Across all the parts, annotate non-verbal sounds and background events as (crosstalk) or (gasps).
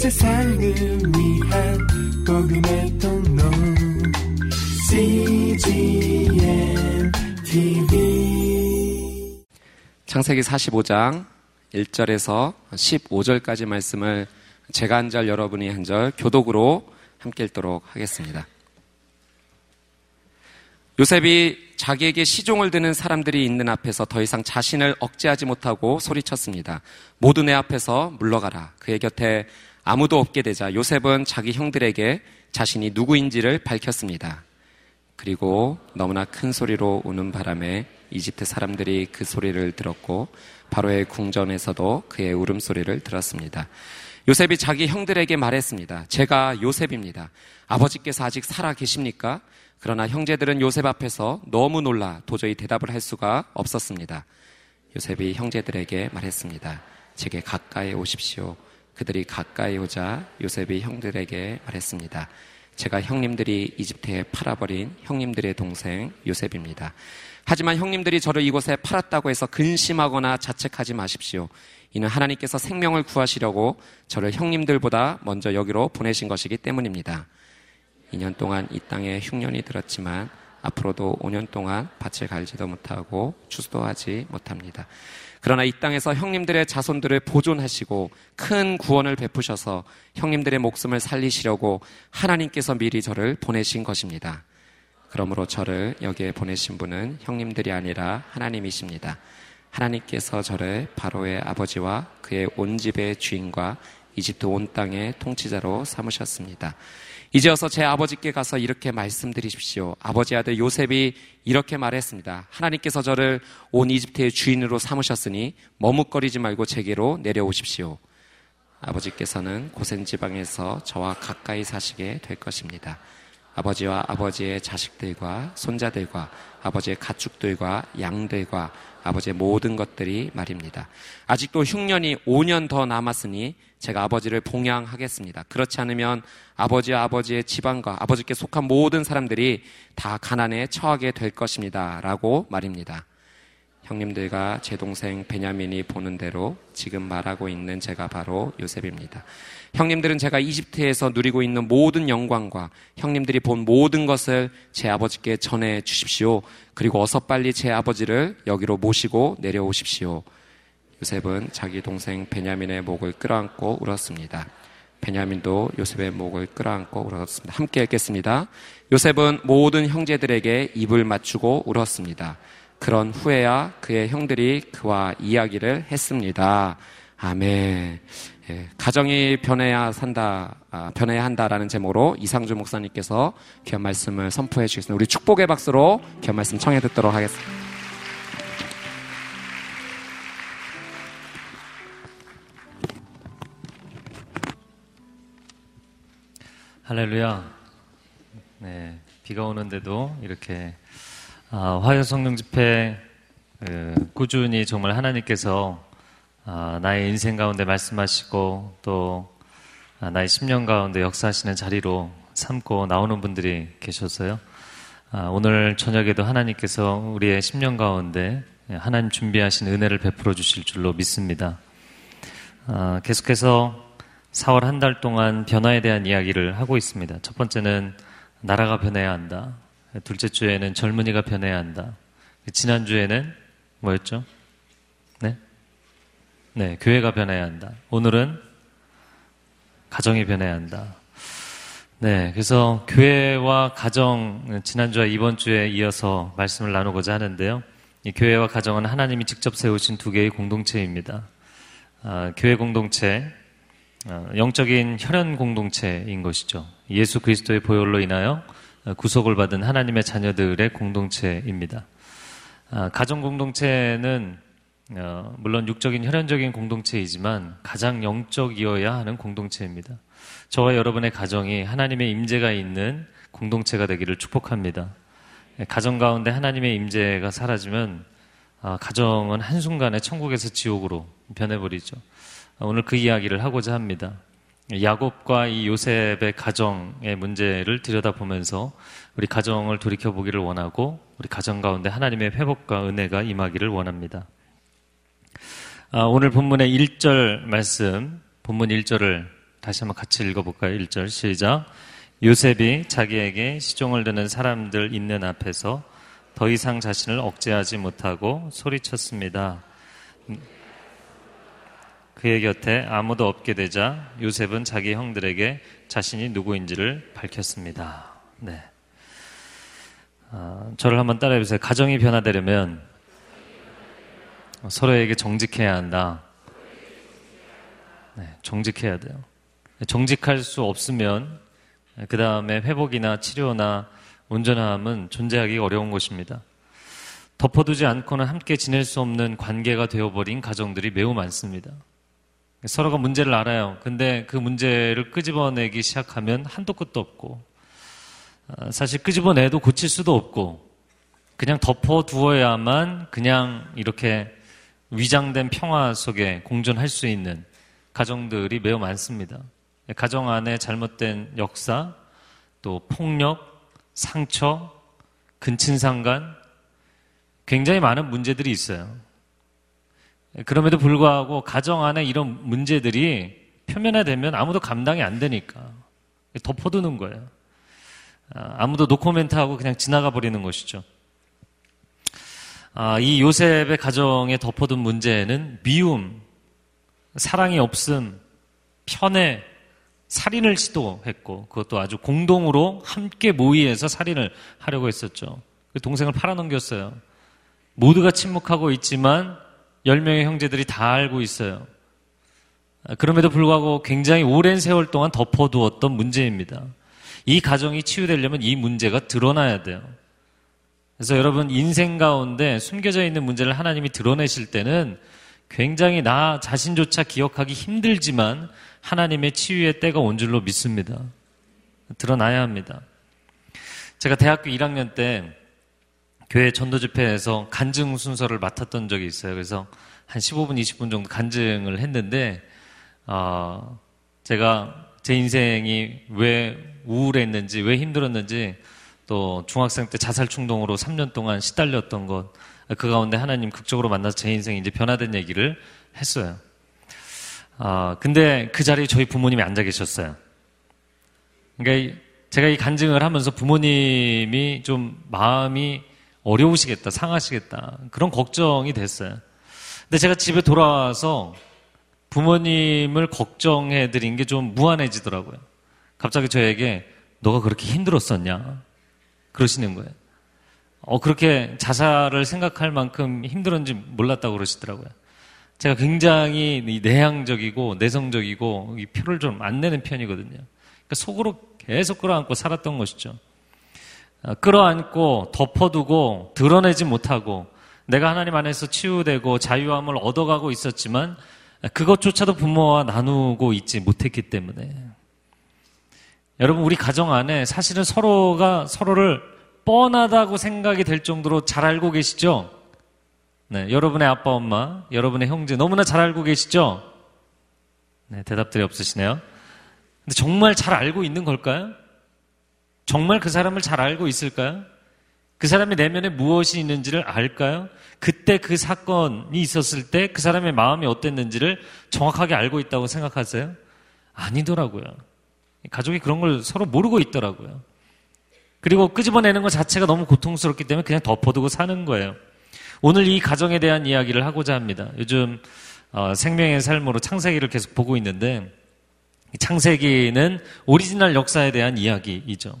세상을 위한 복음의 통로 CGM TV 창세기 45장 1절에서 15절까지 말씀을 제가 한 절 여러분이 한 절 교독으로 함께 읽도록 하겠습니다. 요셉이 자기에게 시종을 드는 사람들이 있는 앞에서 더 이상 자신을 억제하지 못하고 소리쳤습니다. 모두 내 앞에서 물러가라. 그의 곁에 아무도 없게 되자 요셉은 자기 형들에게 자신이 누구인지를 밝혔습니다. 그리고 너무나 큰 소리로 우는 바람에 이집트 사람들이 그 소리를 들었고 바로의 궁전에서도 그의 울음소리를 들었습니다. 요셉이 자기 형들에게 말했습니다. 제가 요셉입니다. 아버지께서 아직 살아 계십니까? 그러나 형제들은 요셉 앞에서 너무 놀라 도저히 대답을 할 수가 없었습니다. 요셉이 형제들에게 말했습니다. 제게 가까이 오십시오. 그들이 가까이 오자 요셉이 형들에게 말했습니다. 제가 형님들이 이집트에 팔아버린 형님들의 동생 요셉입니다. 하지만 형님들이 저를 이곳에 팔았다고 해서 근심하거나 자책하지 마십시오. 이는 하나님께서 생명을 구하시려고 저를 형님들보다 먼저 여기로 보내신 것이기 때문입니다. 2년 동안 이 땅에 흉년이 들었지만 앞으로도 5년 동안 밭을 갈지도 못하고 추수도 하지 못합니다. 그러나 이 땅에서 형님들의 자손들을 보존하시고 큰 구원을 베푸셔서 형님들의 목숨을 살리시려고 하나님께서 미리 저를 보내신 것입니다. 그러므로 저를 여기에 보내신 분은 형님들이 아니라 하나님이십니다. 하나님께서 저를 바로의 아버지와 그의 온 집의 주인과 이집트 온 땅의 통치자로 삼으셨습니다. 이제 어서 제 아버지께 가서 이렇게 말씀드리십시오. 아버지 아들 요셉이 이렇게 말했습니다. 하나님께서 저를 온 이집트의 주인으로 삼으셨으니 머뭇거리지 말고 제게로 내려오십시오. 아버지께서는 고센 지방에서 저와 가까이 사시게 될 것입니다. 아버지와 아버지의 자식들과 손자들과 아버지의 가축들과 양들과 아버지의 모든 것들이 말입니다. 아직도 흉년이 5년 더 남았으니 제가 아버지를 봉양하겠습니다. 그렇지 않으면 아버지와 아버지의 집안과 아버지께 속한 모든 사람들이 다 가난에 처하게 될 것입니다. 라고 말입니다. 형님들과 제 동생 베냐민이 보는 대로 지금 말하고 있는 제가 바로 요셉입니다. 형님들은 제가 이집트에서 누리고 있는 모든 영광과 형님들이 본 모든 것을 제 아버지께 전해 주십시오. 그리고 어서 빨리 제 아버지를 여기로 모시고 내려오십시오. 요셉은 자기 동생 베냐민의 목을 끌어안고 울었습니다. 베냐민도 요셉의 목을 끌어안고 울었습니다. 함께 읽겠습니다. 요셉은 모든 형제들에게 입을 맞추고 울었습니다. 그런 후에야 그의 형들이 그와 이야기를 했습니다. 아멘. 예, 가정이 변해야 산다, 아, 변해야 한다라는 제목으로 이상주 목사님께서 귀한 말씀을 선포해 주시겠습니다. 우리 축복의 박수로 귀한 말씀 청해 듣도록 하겠습니다. 할렐루야. 네, 비가 오는데도 이렇게 아, 화요 성령 집회 그, 꾸준히 정말 하나님께서 아, 나의 인생 가운데 말씀하시고 또 아, 나의 10년 가운데 역사하시는 자리로 삼고 나오는 분들이 계셔서요. 아, 오늘 저녁에도 하나님께서 우리의 10년 가운데 하나님 준비하신 은혜를 베풀어 주실 줄로 믿습니다. 아, 계속해서 4월 한 달 동안 변화에 대한 이야기를 하고 있습니다. 첫 번째는 나라가 변해야 한다. 둘째 주에는 젊은이가 변해야 한다. 지난 주에는 뭐였죠? 네? 네, 교회가 변해야 한다. 오늘은 가정이 변해야 한다. 네, 그래서 교회와 가정, 지난 주와 이번 주에 이어서 말씀을 나누고자 하는데요. 이 교회와 가정은 하나님이 직접 세우신 두 개의 공동체입니다. 아, 교회 공동체, 아, 영적인 혈연 공동체인 것이죠. 예수 그리스도의 보혈로 인하여 구속을 받은 하나님의 자녀들의 공동체입니다. 아, 가정 공동체는 어, 물론 육적인 혈연적인 공동체이지만 가장 영적이어야 하는 공동체입니다. 저와 여러분의 가정이 하나님의 임재가 있는 공동체가 되기를 축복합니다. 예, 가정 가운데 하나님의 임재가 사라지면 아, 가정은 한순간에 천국에서 지옥으로 변해버리죠. 아, 오늘 그 이야기를 하고자 합니다. 야곱과 이 요셉의 가정의 문제를 들여다보면서 우리 가정을 돌이켜보기를 원하고 우리 가정 가운데 하나님의 회복과 은혜가 임하기를 원합니다. 아, 오늘 본문의 1절 말씀, 본문 1절을 다시 한번 같이 읽어볼까요? 1절 시작. 요셉이 자기에게 시종을 드는 사람들 있는 앞에서 더 이상 자신을 억제하지 못하고 소리쳤습니다. 그의 곁에 아무도 없게 되자 요셉은 자기 형들에게 자신이 누구인지를 밝혔습니다. 네. 아, 저를 한번 따라해 보세요. 가정이 변화되려면 서로에게 정직해야 한다. 네, 정직해야 돼요. 정직할 수 없으면 그 다음에 회복이나 치료나 온전함은 존재하기 어려운 것입니다. 덮어두지 않고는 함께 지낼 수 없는 관계가 되어버린 가정들이 매우 많습니다. 서로가 문제를 알아요. 근데 그 문제를 끄집어내기 시작하면 한도 끝도 없고, 아, 사실 끄집어내도 고칠 수도 없고, 그냥 덮어두어야만 그냥 이렇게 위장된 평화 속에 공존할 수 있는 가정들이 매우 많습니다. 가정 안에 잘못된 역사, 또 폭력, 상처, 근친상간, 굉장히 많은 문제들이 있어요. 그럼에도 불구하고 가정 안에 이런 문제들이 표면화되면 아무도 감당이 안 되니까 덮어두는 거예요. 아, 아무도 노코멘트하고 그냥 지나가 버리는 것이죠. 아, 이 요셉의 가정에 덮어둔 문제는 미움, 사랑이 없음, 편애, 살인을 시도했고 그것도 아주 공동으로 함께 모의해서 살인을 하려고 했었죠. 그 동생을 팔아넘겼어요. 모두가 침묵하고 있지만 10명의 형제들이 다 알고 있어요. 아, 그럼에도 불구하고 굉장히 오랜 세월 동안 덮어두었던 문제입니다. 이 가정이 치유되려면 이 문제가 드러나야 돼요. 그래서 여러분 인생 가운데 숨겨져 있는 문제를 하나님이 드러내실 때는 굉장히 나 자신조차 기억하기 힘들지만 하나님의 치유의 때가 온 줄로 믿습니다. 드러나야 합니다. 제가 대학교 1학년 때 교회 전도 집회에서 간증 순서를 맡았던 적이 있어요. 그래서 한 15분, 20분 정도 간증을 했는데, 어, 제가 제 인생이 왜 우울했는지, 왜 힘들었는지 또 중학생 때 자살 충동으로 3년 동안 시달렸던 것, 그 가운데 하나님 극적으로 만나서 제 인생이 이제 변화된 얘기를 했어요. 아, 근데 그 자리에 저희 부모님이 앉아 계셨어요. 그러니까 제가 이 간증을 하면서 부모님이 좀 마음이 어려우시겠다, 상하시겠다, 그런 걱정이 됐어요. 근데 제가 집에 돌아와서 부모님을 걱정해 드린 게 좀 무한해지더라고요. 갑자기 저에게 너가 그렇게 힘들었었냐? 그러시는 거예요. 어, 그렇게 자살을 생각할 만큼 힘들었는지 몰랐다고 그러시더라고요. 제가 굉장히 내향적이고 내성적이고 표를 좀 안 내는 편이거든요. 그러니까 속으로 계속 끌어안고 살았던 것이죠. 어, 끌어안고 덮어두고 드러내지 못하고 내가 하나님 안에서 치유되고 자유함을 얻어가고 있었지만 그것조차도 부모와 나누고 있지 못했기 때문에 여러분, 우리 가정 안에 사실은 서로가 서로를 뻔하다고 생각이 될 정도로 잘 알고 계시죠? 네, 여러분의 아빠, 엄마, 여러분의 형제 너무나 잘 알고 계시죠? 네, 대답들이 없으시네요. 근데 정말 잘 알고 있는 걸까요? 정말 그 사람을 잘 알고 있을까요? 그 사람의 내면에 무엇이 있는지를 알까요? 그때 그 사건이 있었을 때 그 사람의 마음이 어땠는지를 정확하게 알고 있다고 생각하세요? 아니더라고요. 가족이 그런 걸 서로 모르고 있더라고요. 그리고 끄집어내는 것 자체가 너무 고통스럽기 때문에 그냥 덮어두고 사는 거예요. 오늘 이 가정에 대한 이야기를 하고자 합니다. 요즘 어, 생명의 삶으로 창세기를 계속 보고 있는데 창세기는 오리지널 역사에 대한 이야기이죠.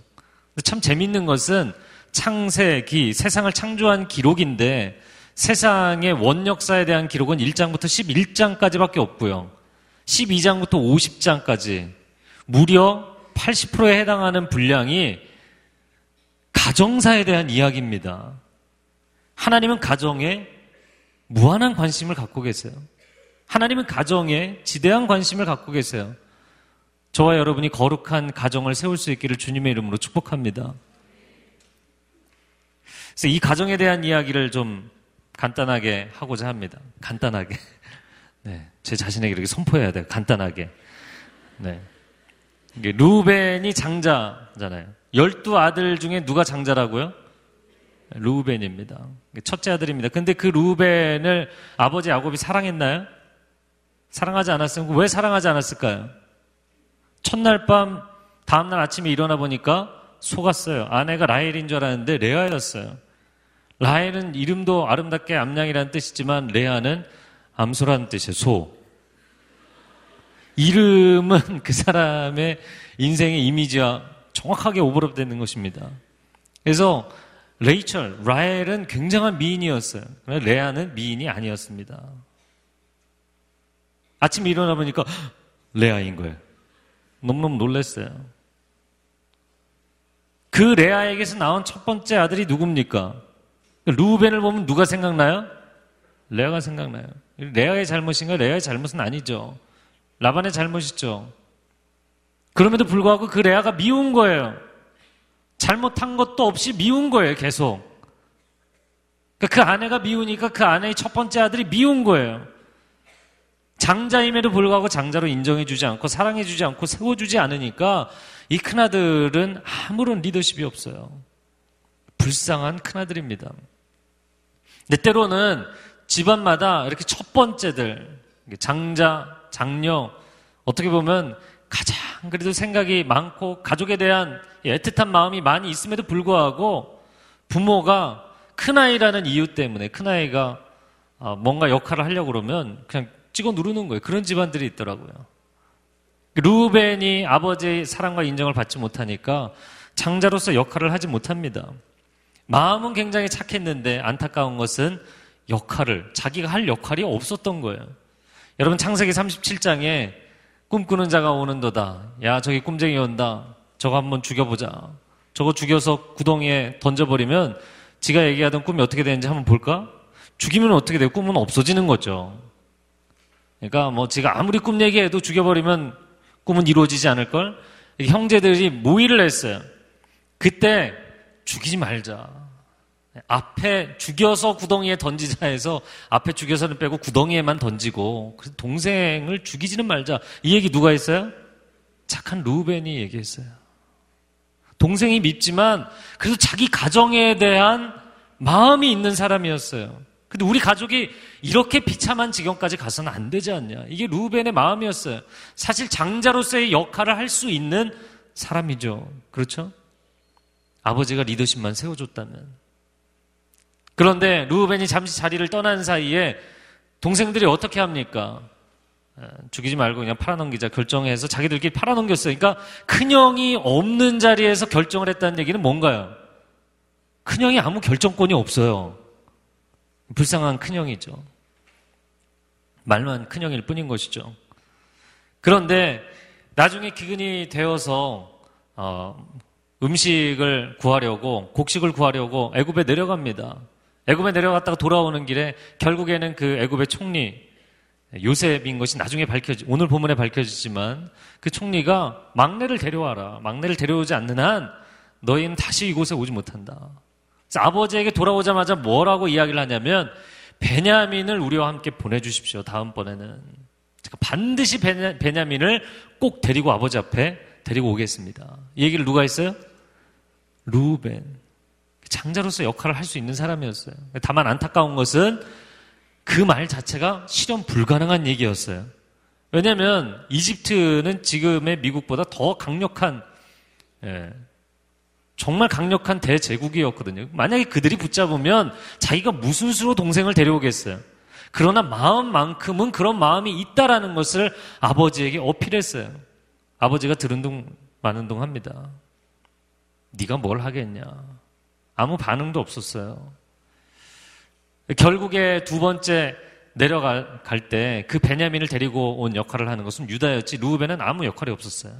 참 재밌는 것은 창세기, 세상을 창조한 기록인데 세상의 원 역사에 대한 기록은 1장부터 11장까지밖에 없고요. 12장부터 50장까지 무려 80%에 해당하는 분량이 가정사에 대한 이야기입니다. 하나님은 가정에 무한한 관심을 갖고 계세요. 하나님은 가정에 지대한 관심을 갖고 계세요. 저와 여러분이 거룩한 가정을 세울 수 있기를 주님의 이름으로 축복합니다. 그래서 이 가정에 대한 이야기를 좀 간단하게 하고자 합니다. 간단하게. (laughs) 네. 제 자신에게 이렇게 선포해야 돼요. 간단하게. 네. 루벤이 장자잖아요. 열두 아들 중에 누가 장자라고요? 루벤입니다. 첫째 아들입니다. 근데 그 루벤을 아버지 야곱이 사랑했나요? 사랑하지 않았으면 왜 사랑하지 않았을까요? 첫날 밤 다음날 아침에 일어나 보니까 속았어요. 아내가 라헬인 줄 알았는데 레아였어요. 라헬은 이름도 아름답게 암양이라는 뜻이지만 레아는 암소라는 뜻이에요. 소. 이름은 (laughs) 그 사람의 인생의 이미지와 정확하게 오버랩되는 것입니다. 그래서 레이첼, 라헬은 굉장한 미인이었어요. 레아는 미인이 아니었습니다. 아침에 일어나 보니까 (gasps) 레아인 거예요. 너무너무 놀랐어요. 그 레아에게서 나온 첫 번째 아들이 누굽니까? 루벤을 보면 누가 생각나요? 레아가 생각나요. 레아의 잘못인가? 레아의 잘못은 아니죠. 라반의 잘못이죠. 그럼에도 불구하고 그 레아가 미운 거예요. 잘못한 것도 없이 미운 거예요, 계속. 그러니까 그 아내가 미우니까 그 아내의 첫 번째 아들이 미운 거예요. 장자임에도 불구하고 장자로 인정해주지 않고 사랑해주지 않고 세워주지 않으니까 이 큰아들은 아무런 리더십이 없어요. 불쌍한 큰아들입니다. 근데 때로는 집안마다 이렇게 첫 번째들, 장자, 장녀, 어떻게 보면 가장 그래도 생각이 많고 가족에 대한 애틋한 마음이 많이 있음에도 불구하고 부모가 큰아이라는 이유 때문에 큰아이가 어, 뭔가 역할을 하려고 그러면 그냥 찍어 누르는 거예요. 그런 집안들이 있더라고요. 루벤이 아버지의 사랑과 인정을 받지 못하니까 장자로서 역할을 하지 못합니다. 마음은 굉장히 착했는데 안타까운 것은 역할을, 자기가 할 역할이 없었던 거예요. 여러분 창세기 37장에 꿈꾸는 자가 오는도다. 야, 저기 꿈쟁이 온다. 저거 한번 죽여보자. 저거 죽여서 구덩이에 던져버리면 지가 얘기하던 꿈이 어떻게 되는지 한번 볼까? 죽이면 어떻게 돼요? 꿈은 없어지는 거죠. 그러니까 뭐 지가 아무리 꿈 얘기해도 죽여버리면 꿈은 이루어지지 않을걸? 형제들이 모의를 했어요. 그때 죽이지 말자. 앞에 죽여서 구덩이에 던지자 해서 앞에 죽여서는 빼고 구덩이에만 던지고 그래서 동생을 죽이지는 말자. 이 얘기 누가 했어요? 착한 루벤이 얘기했어요. 동생이 밉지만 그래도 자기 가정에 대한 마음이 있는 사람이었어요. 근데 우리 가족이 이렇게 비참한 지경까지 가서는 안 되지 않냐. 이게 루벤의 마음이었어요. 사실 장자로서의 역할을 할 수 있는 사람이죠. 그렇죠? 아버지가 리더십만 세워줬다면. 그런데 루벤이 잠시 자리를 떠난 사이에 동생들이 어떻게 합니까? 아, 죽이지 말고 그냥 팔아넘기자 결정해서 자기들끼리 팔아넘겼어요. 그러니까 큰형이 없는 자리에서 결정을 했다는 얘기는 뭔가요? 큰형이 아무 결정권이 없어요. 불쌍한 큰형이죠. 말만 큰형일 뿐인 것이죠. 그런데 나중에 기근이 되어서 어, 음식을 구하려고 곡식을 구하려고 애굽에 내려갑니다. 애굽에 내려갔다가 돌아오는 길에 결국에는 그 애굽의 총리 요셉인 것이 나중에 밝혀지 오늘 본문에 밝혀지지만 그 총리가 막내를 데려와라. 막내를 데려오지 않는 한 너희는 다시 이곳에 오지 못한다. 아버지에게 돌아오자마자 뭐라고 이야기를 하냐면 베냐민을 우리와 함께 보내주십시오. 다음번에는 제가 반드시 베냐, 민을 꼭 데리고 아버지 앞에 데리고 오겠습니다. 이 얘기를 누가 했어요? 루벤. 장자로서 역할을 할 수 있는 사람이었어요. 다만 안타까운 것은 그 말 자체가 실현 불가능한 얘기였어요. 왜냐하면 이집트는 지금의 미국보다 더 강력한 예, 정말 강력한 대제국이었거든요. 만약에 그들이 붙잡으면 자기가 무슨 수로 동생을 데려오겠어요. 그러나 마음만큼은 그런 마음이 있다라는 것을 아버지에게 어필했어요. 아버지가 들은 둥 마는 둥 합니다. 네가 뭘 하겠냐. 아무 반응도 없었어요. 결국에 두 번째 내려갈 때 그 베냐민을 데리고 온 역할을 하는 것은 유다였지 루벤은 아무 역할이 없었어요.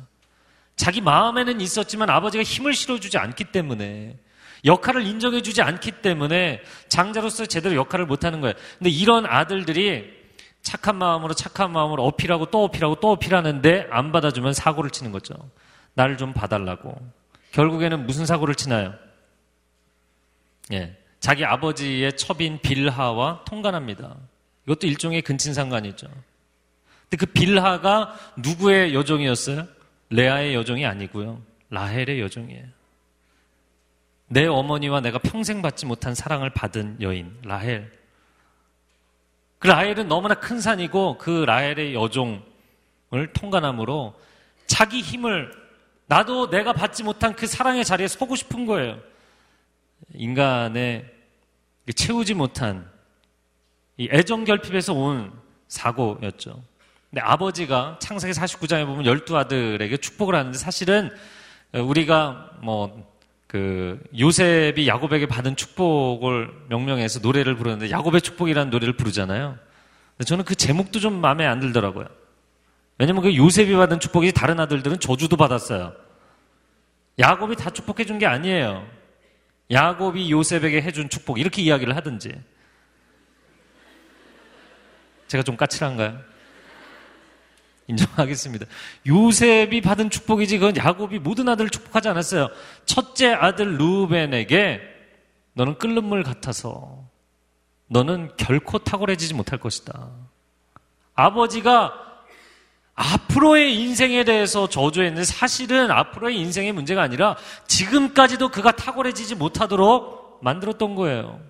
자기 마음에는 있었지만 아버지가 힘을 실어주지 않기 때문에 역할을 인정해주지 않기 때문에 장자로서 제대로 역할을 못하는 거예요. 근데 이런 아들들이 착한 마음으로 착한 마음으로 어필하고 또 어필하고 또 어필하는데 안 받아주면 사고를 치는 거죠. 나를 좀 봐달라고. 결국에는 무슨 사고를 치나요? 예. 자기 아버지의 첩인 빌하와 통관합니다. 이것도 일종의 근친상간이죠. 근데 그 빌하가 누구의 여종이었어요? 레아의 여종이 아니고요. 라헬의 여종이에요. 내 어머니와 내가 평생 받지 못한 사랑을 받은 여인, 라헬. 그 라헬은 너무나 큰 산이고 그 라헬의 여종을 통과함으로 자기 힘을 나도 내가 받지 못한 그 사랑의 자리에 서고 싶은 거예요. 인간의 채우지 못한 이 애정 결핍에서 온 사고였죠. 근데 아버지가 창세기 49장에 보면 열두 아들에게 축복을 하는데 사실은 우리가 뭐 그 요셉이 야곱에게 받은 축복을 명명해서 노래를 부르는데 야곱의 축복이라는 노래를 부르잖아요. 저는 그 제목도 좀 마음에 안 들더라고요. 왜냐면 그 요셉이 받은 축복이 다른 아들들은 저주도 받았어요. 야곱이 다 축복해 준 게 아니에요. 야곱이 요셉에게 해준 축복 이렇게 이야기를 하든지 제가 좀 까칠한가요? 인정하겠습니다. 요셉이 받은 축복이지 그건 야곱이 모든 아들을 축복하지 않았어요. 첫째 아들 루벤에게 너는 끓는 물 같아서 너는 결코 탁월해지지 못할 것이다. 아버지가 앞으로의 인생에 대해서 저주했는데 사실은 앞으로의 인생의 문제가 아니라 지금까지도 그가 탁월해지지 못하도록 만들었던 거예요.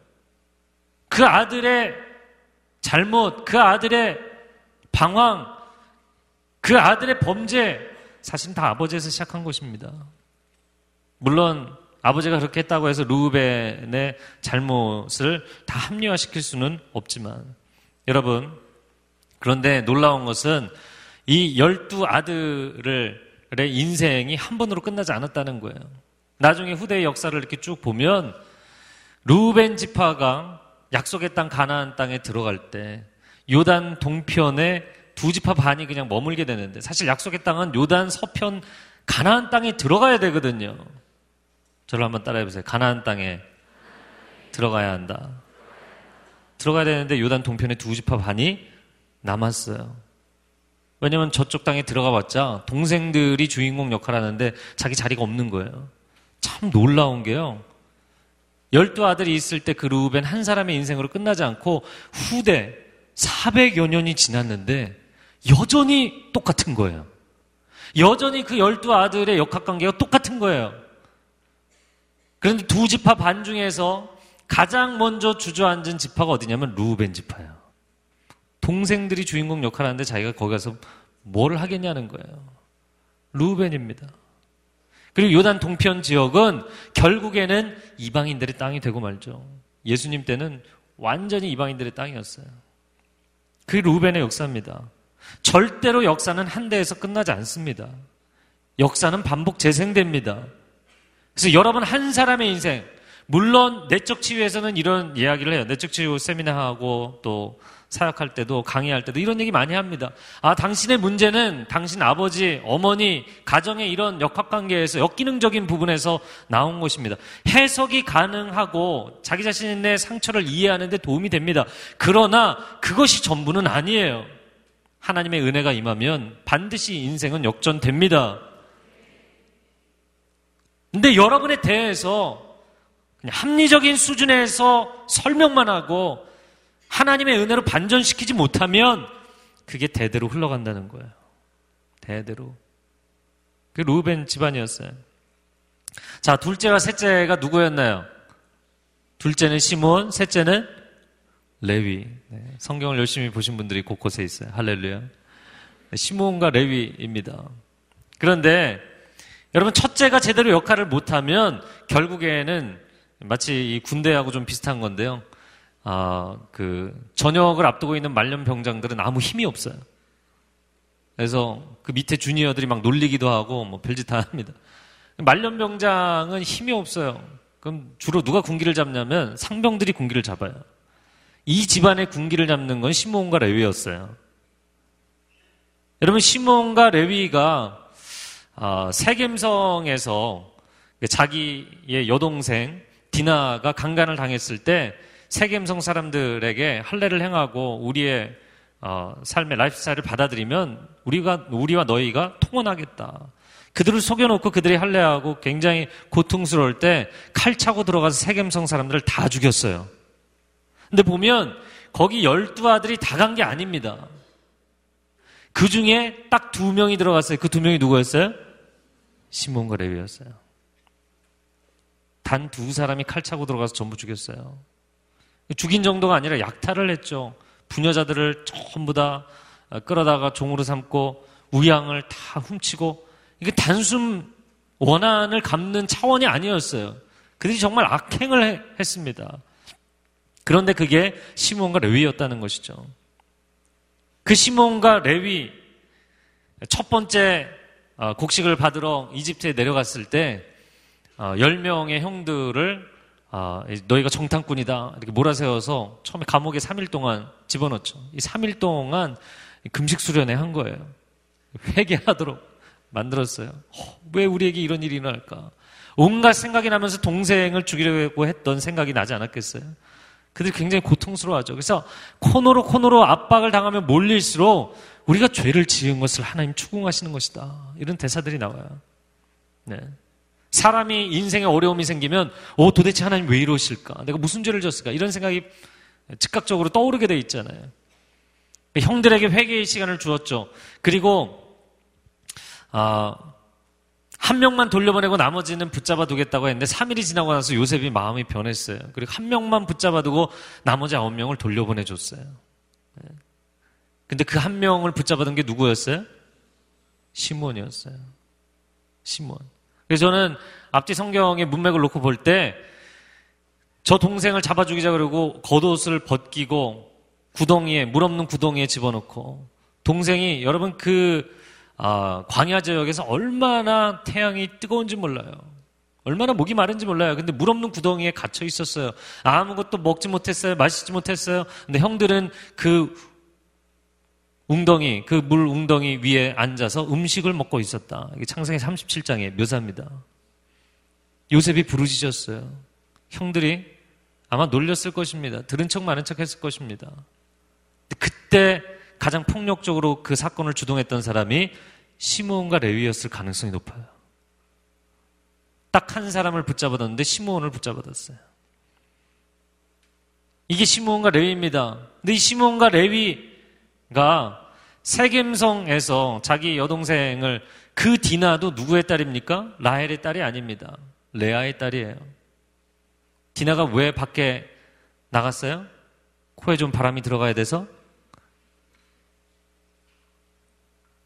그 아들의 잘못, 그 아들의 방황, 그 아들의 범죄, 사실 다 아버지에서 시작한 것입니다. 물론 아버지가 그렇게 했다고 해서 루벤의 잘못을 다 합리화시킬 수는 없지만 여러분 그런데 놀라운 것은 이 열두 아들의 인생이 한 번으로 끝나지 않았다는 거예요. 나중에 후대의 역사를 이렇게 쭉 보면 루벤 지파가 약속의 땅 가나안 땅에 들어갈 때 요단 동편에 두 지파 반이 그냥 머물게 되는데 사실 약속의 땅은 요단 서편 가나안 땅에 들어가야 되거든요. 저를 한번 따라해 보세요. 가나안 땅에 들어가야 한다. 들어가야 되는데 요단 동편에 두 지파 반이 남았어요. 왜냐면 저쪽 땅에 들어가 봤자 동생들이 주인공 역할을 하는데 자기 자리가 없는 거예요. 참 놀라운 게요. 열두 아들이 있을 때 그 루벤 한 사람의 인생으로 끝나지 않고 후대 400여 년이 지났는데 여전히 똑같은 거예요. 여전히 그 열두 아들의 역학관계가 똑같은 거예요. 그런데 두 지파 반 중에서 가장 먼저 주저앉은 지파가 어디냐면 루벤 지파예요. 동생들이 주인공 역할을 하는데 자기가 거기 가서 뭘 하겠냐는 거예요. 루벤입니다. 그리고 요단 동편 지역은 결국에는 이방인들의 땅이 되고 말죠. 예수님 때는 완전히 이방인들의 땅이었어요. 그게 루벤의 역사입니다. 절대로 역사는 한 대에서 끝나지 않습니다. 역사는 반복 재생됩니다. 그래서 여러분 한 사람의 인생, 물론 내적 치유에서는 이런 이야기를 해요. 내적 치유 세미나하고 또 사역할 때도 강의할 때도 이런 얘기 많이 합니다. 아, 당신의 문제는 당신 아버지, 어머니, 가정의 이런 역학관계에서 역기능적인 부분에서 나온 것입니다. 해석이 가능하고 자기 자신의 상처를 이해하는데 도움이 됩니다. 그러나 그것이 전부는 아니에요. 하나님의 은혜가 임하면 반드시 인생은 역전됩니다. 근데 여러분에 대해서 합리적인 수준에서 설명만 하고 하나님의 은혜로 반전시키지 못하면 그게 대대로 흘러간다는 거예요. 대대로. 그 루벤 집안이었어요. 자, 둘째와 셋째가 누구였나요? 둘째는 시몬, 셋째는 레위. 네, 성경을 열심히 보신 분들이 곳곳에 있어요. 할렐루야. 시몬과 레위입니다. 그런데 여러분 첫째가 제대로 역할을 못하면 결국에는 마치 이 군대하고 좀 비슷한 건데요. 아, 그 전역을 앞두고 있는 말년 병장들은 아무 힘이 없어요. 그래서 그 밑에 주니어들이 막 놀리기도 하고 뭐 별짓 다 합니다. 말년 병장은 힘이 없어요. 그럼 주로 누가 군기를 잡냐면 상병들이 군기를 잡아요. 이 집안의 군기를 잡는 건 시몬과 레위였어요. 여러분 시몬과 레위가 아, 세겜성에서 자기의 여동생 디나가 강간을 당했을 때 세겜성 사람들에게 할례를 행하고 우리의 어, 삶의 라이프스타일을 받아들이면 우리가 우리와 너희가 통원하겠다. 그들을 속여놓고 그들이 할례하고 굉장히 고통스러울 때 칼 차고 들어가서 세겜성 사람들을 다 죽였어요. 근데 보면 거기 열두 아들이 다 간 게 아닙니다. 그 중에 딱 두 명이 들어갔어요. 그 두 명이 누구였어요? 시몬과 레위였어요. 단 두 사람이 칼 차고 들어가서 전부 죽였어요. 죽인 정도가 아니라 약탈을 했죠. 부녀자들을 전부 다 끌어다가 종으로 삼고 우양을 다 훔치고 이게 단순 원한을 갚는 차원이 아니었어요. 그들이 정말 악행을 해- 했습니다. 그런데 그게 시몬과 레위였다는 것이죠. 그 시몬과 레위 첫 번째 어, 곡식을 받으러 이집트에 내려갔을 때 어, 10명의 형들을 어, 너희가 정탐꾼이다 이렇게 몰아세워서 처음에 감옥에 3일 동안 집어넣죠. 이 3일 동안 금식 수련회 한 거예요. 회개하도록 만들었어요. 어, 왜 우리에게 이런 일이 일어날까? 온갖 생각이 나면서 동생을 죽이려고 했던 생각이 나지 않았겠어요? 그들이 굉장히 고통스러워하죠. 그래서 코너로 코너로 압박을 당하면 몰릴수록 우리가 죄를 지은 것을 하나님 추궁하시는 것이다. 이런 대사들이 나와요. 네. 사람이 인생에 어려움이 생기면, 오, 도대체 하나님 왜 이러실까? 내가 무슨 죄를 졌을까? 이런 생각이 즉각적으로 떠오르게 돼 있잖아요. 형들에게 회개의 시간을 주었죠. 그리고, 아, 한 명만 돌려보내고 나머지는 붙잡아 두겠다고 했는데 3일이 지나고 나서 요셉이 마음이 변했어요. 그리고 한 명만 붙잡아 두고 나머지 9명을 돌려보내 줬어요. 네. 근데 그 한 명을 붙잡아 둔 게 누구였어요? 시몬이었어요. 시몬. 그래서 저는 앞뒤 성경의 문맥을 놓고 볼 때 저 동생을 잡아 죽이자 그러고 겉옷을 벗기고 구덩이에 물 없는 구덩이에 집어넣고 동생이 여러분 그 아, 광야 지역에서 얼마나 태양이 뜨거운지 몰라요. 얼마나 목이 마른지 몰라요. 근데 물 없는 구덩이에 갇혀 있었어요. 아무것도 먹지 못했어요. 마시지 못했어요. 근데 형들은 그 웅덩이, 그 물 웅덩이 위에 앉아서 음식을 먹고 있었다. 이게 창세기 37장의 묘사입니다. 요셉이 부르짖었어요. 형들이 아마 놀렸을 것입니다. 들은 척 많은 척 했을 것입니다. 그때 가장 폭력적으로 그 사건을 주동했던 사람이 시므온과 레위였을 가능성이 높아요. 딱 한 사람을 붙잡아뒀는데 시므온을 붙잡아뒀어요. 이게 시므온과 레위입니다. 근데 이 시므온과 레위가 세겜성에서 자기 여동생을 그 디나도 누구의 딸입니까? 라헬의 딸이 아닙니다. 레아의 딸이에요. 디나가 왜 밖에 나갔어요? 코에 좀 바람이 들어가야 돼서?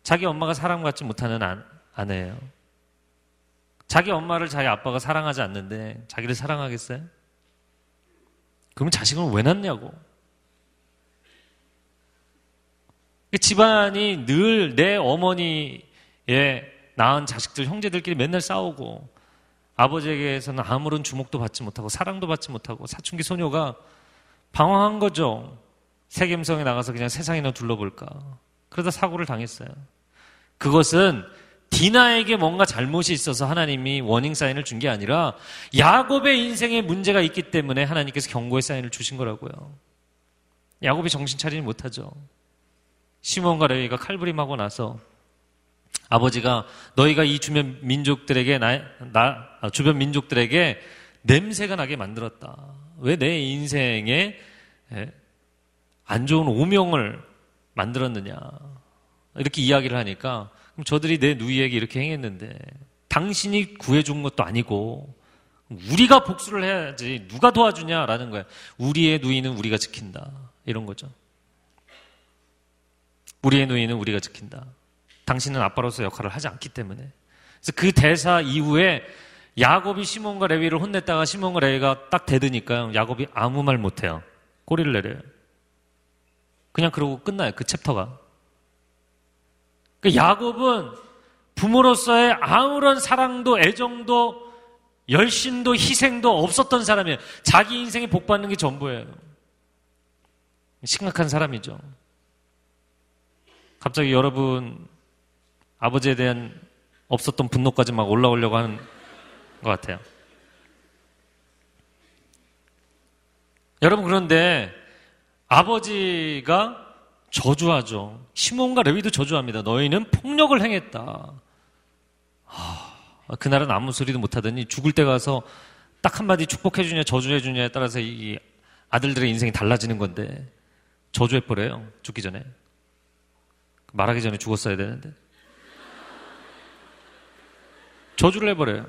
자기 엄마가 사랑받지 못하는 아 내예요. 자기 엄마를 자기 아빠가 사랑하지 않는데 자기를 사랑하겠어요? 그러면 자식을 왜 낳냐고. 집안이 늘 내 어머니의 낳은 자식들, 형제들끼리 맨날 싸우고 아버지에게서는 아무런 주목도 받지 못하고 사랑도 받지 못하고 사춘기 소녀가 방황한 거죠. 세겜성에 나가서 그냥 세상이나 둘러볼까. 그러다 사고를 당했어요. 그것은 디나에게 뭔가 잘못이 있어서 하나님이 워닝 사인을 준 게 아니라 야곱의 인생에 문제가 있기 때문에 하나님께서 경고의 사인을 주신 거라고요. 야곱이 정신 차리지 못하죠. 시몬과 레위가 칼부림하고 나서 아버지가 너희가 이 주변 민족들에게 나, 나 아, 주변 민족들에게 냄새가 나게 만들었다. 왜 내 인생에 안 좋은 오명을 만들었느냐. 이렇게 이야기를 하니까 그럼 저들이 내 누이에게 이렇게 행했는데 당신이 구해준 것도 아니고 우리가 복수를 해야지 누가 도와주냐라는 거야. 우리의 누이는 우리가 지킨다. 이런 거죠. 우리의 누이는 우리가 지킨다. 당신은 아빠로서 역할을 하지 않기 때문에. 그래서 그 대사 이후에 야곱이 시몬과 레위를 혼냈다가 시몬과 레위가 딱 대드니까요. 야곱이 아무 말 못해요. 꼬리를 내려요. 그냥 그러고 끝나요. 그 챕터가. 그 야곱은 부모로서의 아무런 사랑도 애정도 열심도 희생도 없었던 사람이에요. 자기 인생에 복 받는 게 전부예요. 심각한 사람이죠. 갑자기 여러분 아버지에 대한 없었던 분노까지 막 올라오려고 하는 것 같아요. 여러분 그런데 아버지가 저주하죠. 시몬과 레위도 저주합니다. 너희는 폭력을 행했다. 하, 그날은 아무 소리도 못하더니 죽을 때 가서 딱 한마디 축복해주냐 저주해주냐에 따라서 이 아들들의 인생이 달라지는 건데 저주해버려요. 죽기 전에. 말하기 전에 죽었어야 되는데. 저주를 해버려요.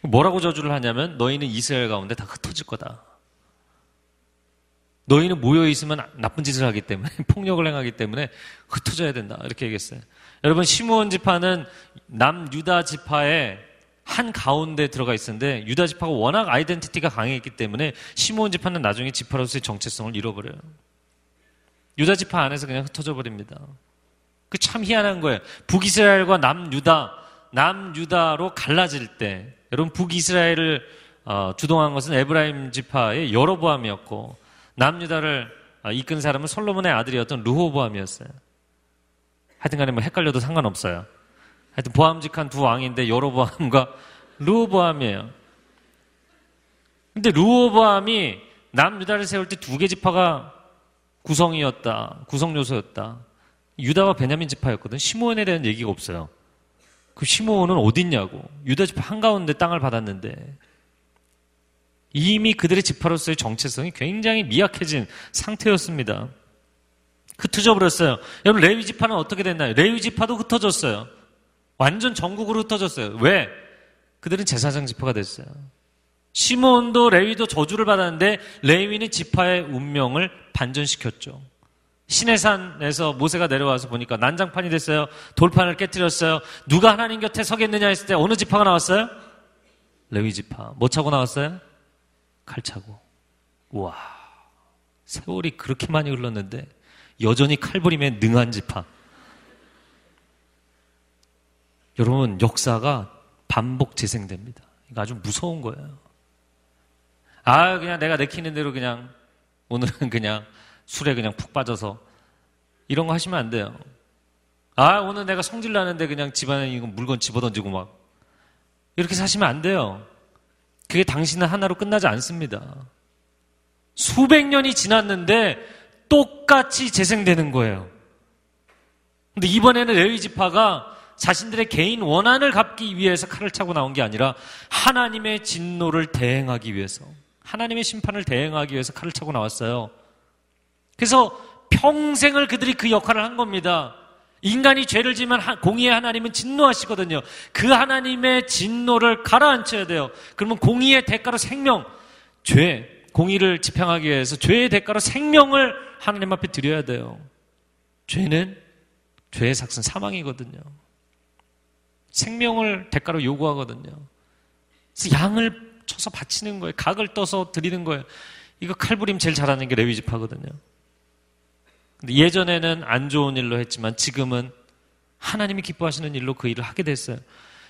뭐라고 저주를 하냐면 너희는 이스라엘 가운데 다 흩어질 거다. 너희는 모여 있으면 나쁜 짓을 하기 때문에 (laughs) 폭력을 행하기 때문에 흩어져야 된다 이렇게 얘기했어요. 여러분 시므온 지파는 남 유다 지파의 한 가운데 들어가 있었는데 유다 지파가 워낙 아이덴티티가 강했기 때문에 시므온 지파는 나중에 지파로서의 정체성을 잃어버려요. 유다 지파 안에서 그냥 흩어져 버립니다. 그 참 희한한 거예요. 북이스라엘과 남유다, 남유다로 갈라질 때 여러분 북이스라엘을 어, 주동한 것은 에브라임 지파의 여로보암이었고 남유다를 어, 이끈 사람은 솔로몬의 아들이었던 르호보암이었어요. 하여튼간에 뭐 헷갈려도 상관없어요. 하여튼 보암직한 두 왕인데 여로보암과 (laughs) 르호보암이에요. 근데 르호보암이 남유다를 세울 때 두 개 지파가 구성이었다, 구성 요소였다. 유다와 베냐민 지파였거든. 시므온에 대한 얘기가 없어요. 그 시므온은 어딨냐고. 유다 지파 한가운데 땅을 받았는데 이미 그들의 지파로서의 정체성이 굉장히 미약해진 상태였습니다. 흩어져 버렸어요. 여러분 레위 지파는 어떻게 됐나요? 레위 지파도 흩어졌어요. 완전 전국으로 흩어졌어요. 왜? 그들은 제사장 지파가 됐어요. 시몬도 레위도 저주를 받았는데 레위는 지파의 운명을 반전시켰죠. 시내산에서 모세가 내려와서 보니까 난장판이 됐어요. 돌판을 깨뜨렸어요. 누가 하나님 곁에 서겠느냐 했을 때 어느 지파가 나왔어요? 레위 지파. 뭐 차고 나왔어요? 칼 차고. 우와. 세월이 그렇게 많이 흘렀는데 여전히 칼부림에 능한 지파. 여러분, 역사가 반복 재생됩니다. 아주 무서운 거예요. 아, 그냥 내가 내키는 대로 그냥 오늘은 그냥 술에 그냥 푹 빠져서 이런 거 하시면 안 돼요. 아, 오늘 내가 성질 나는데 그냥 집안에 이거 물건 집어던지고 막 이렇게 사시면 안 돼요. 그게 당신은 하나로 끝나지 않습니다. 수백 년이 지났는데 똑같이 재생되는 거예요. 근데 이번에는 레위 지파가 자신들의 개인 원한을 갚기 위해서 칼을 차고 나온 게 아니라 하나님의 진노를 대행하기 위해서 하나님의 심판을 대행하기 위해서 칼을 차고 나왔어요. 그래서 평생을 그들이 그 역할을 한 겁니다. 인간이 죄를 지면 공의의 하나님은 진노하시거든요. 그 하나님의 진노를 가라앉혀야 돼요. 그러면 공의의 대가로 생명, 죄, 공의를 집행하기 위해서 죄의 대가로 생명을 하나님 앞에 드려야 돼요. 죄는 죄의 삭은 사망이거든요. 생명을 대가로 요구하거든요. 그래서 양을 쳐서 바치는 거예요. 각을 떠서 드리는 거예요. 이거 칼부림 제일 잘하는 게 레위 지파거든요. 예전에는 안 좋은 일로 했지만 지금은 하나님이 기뻐하시는 일로 그 일을 하게 됐어요.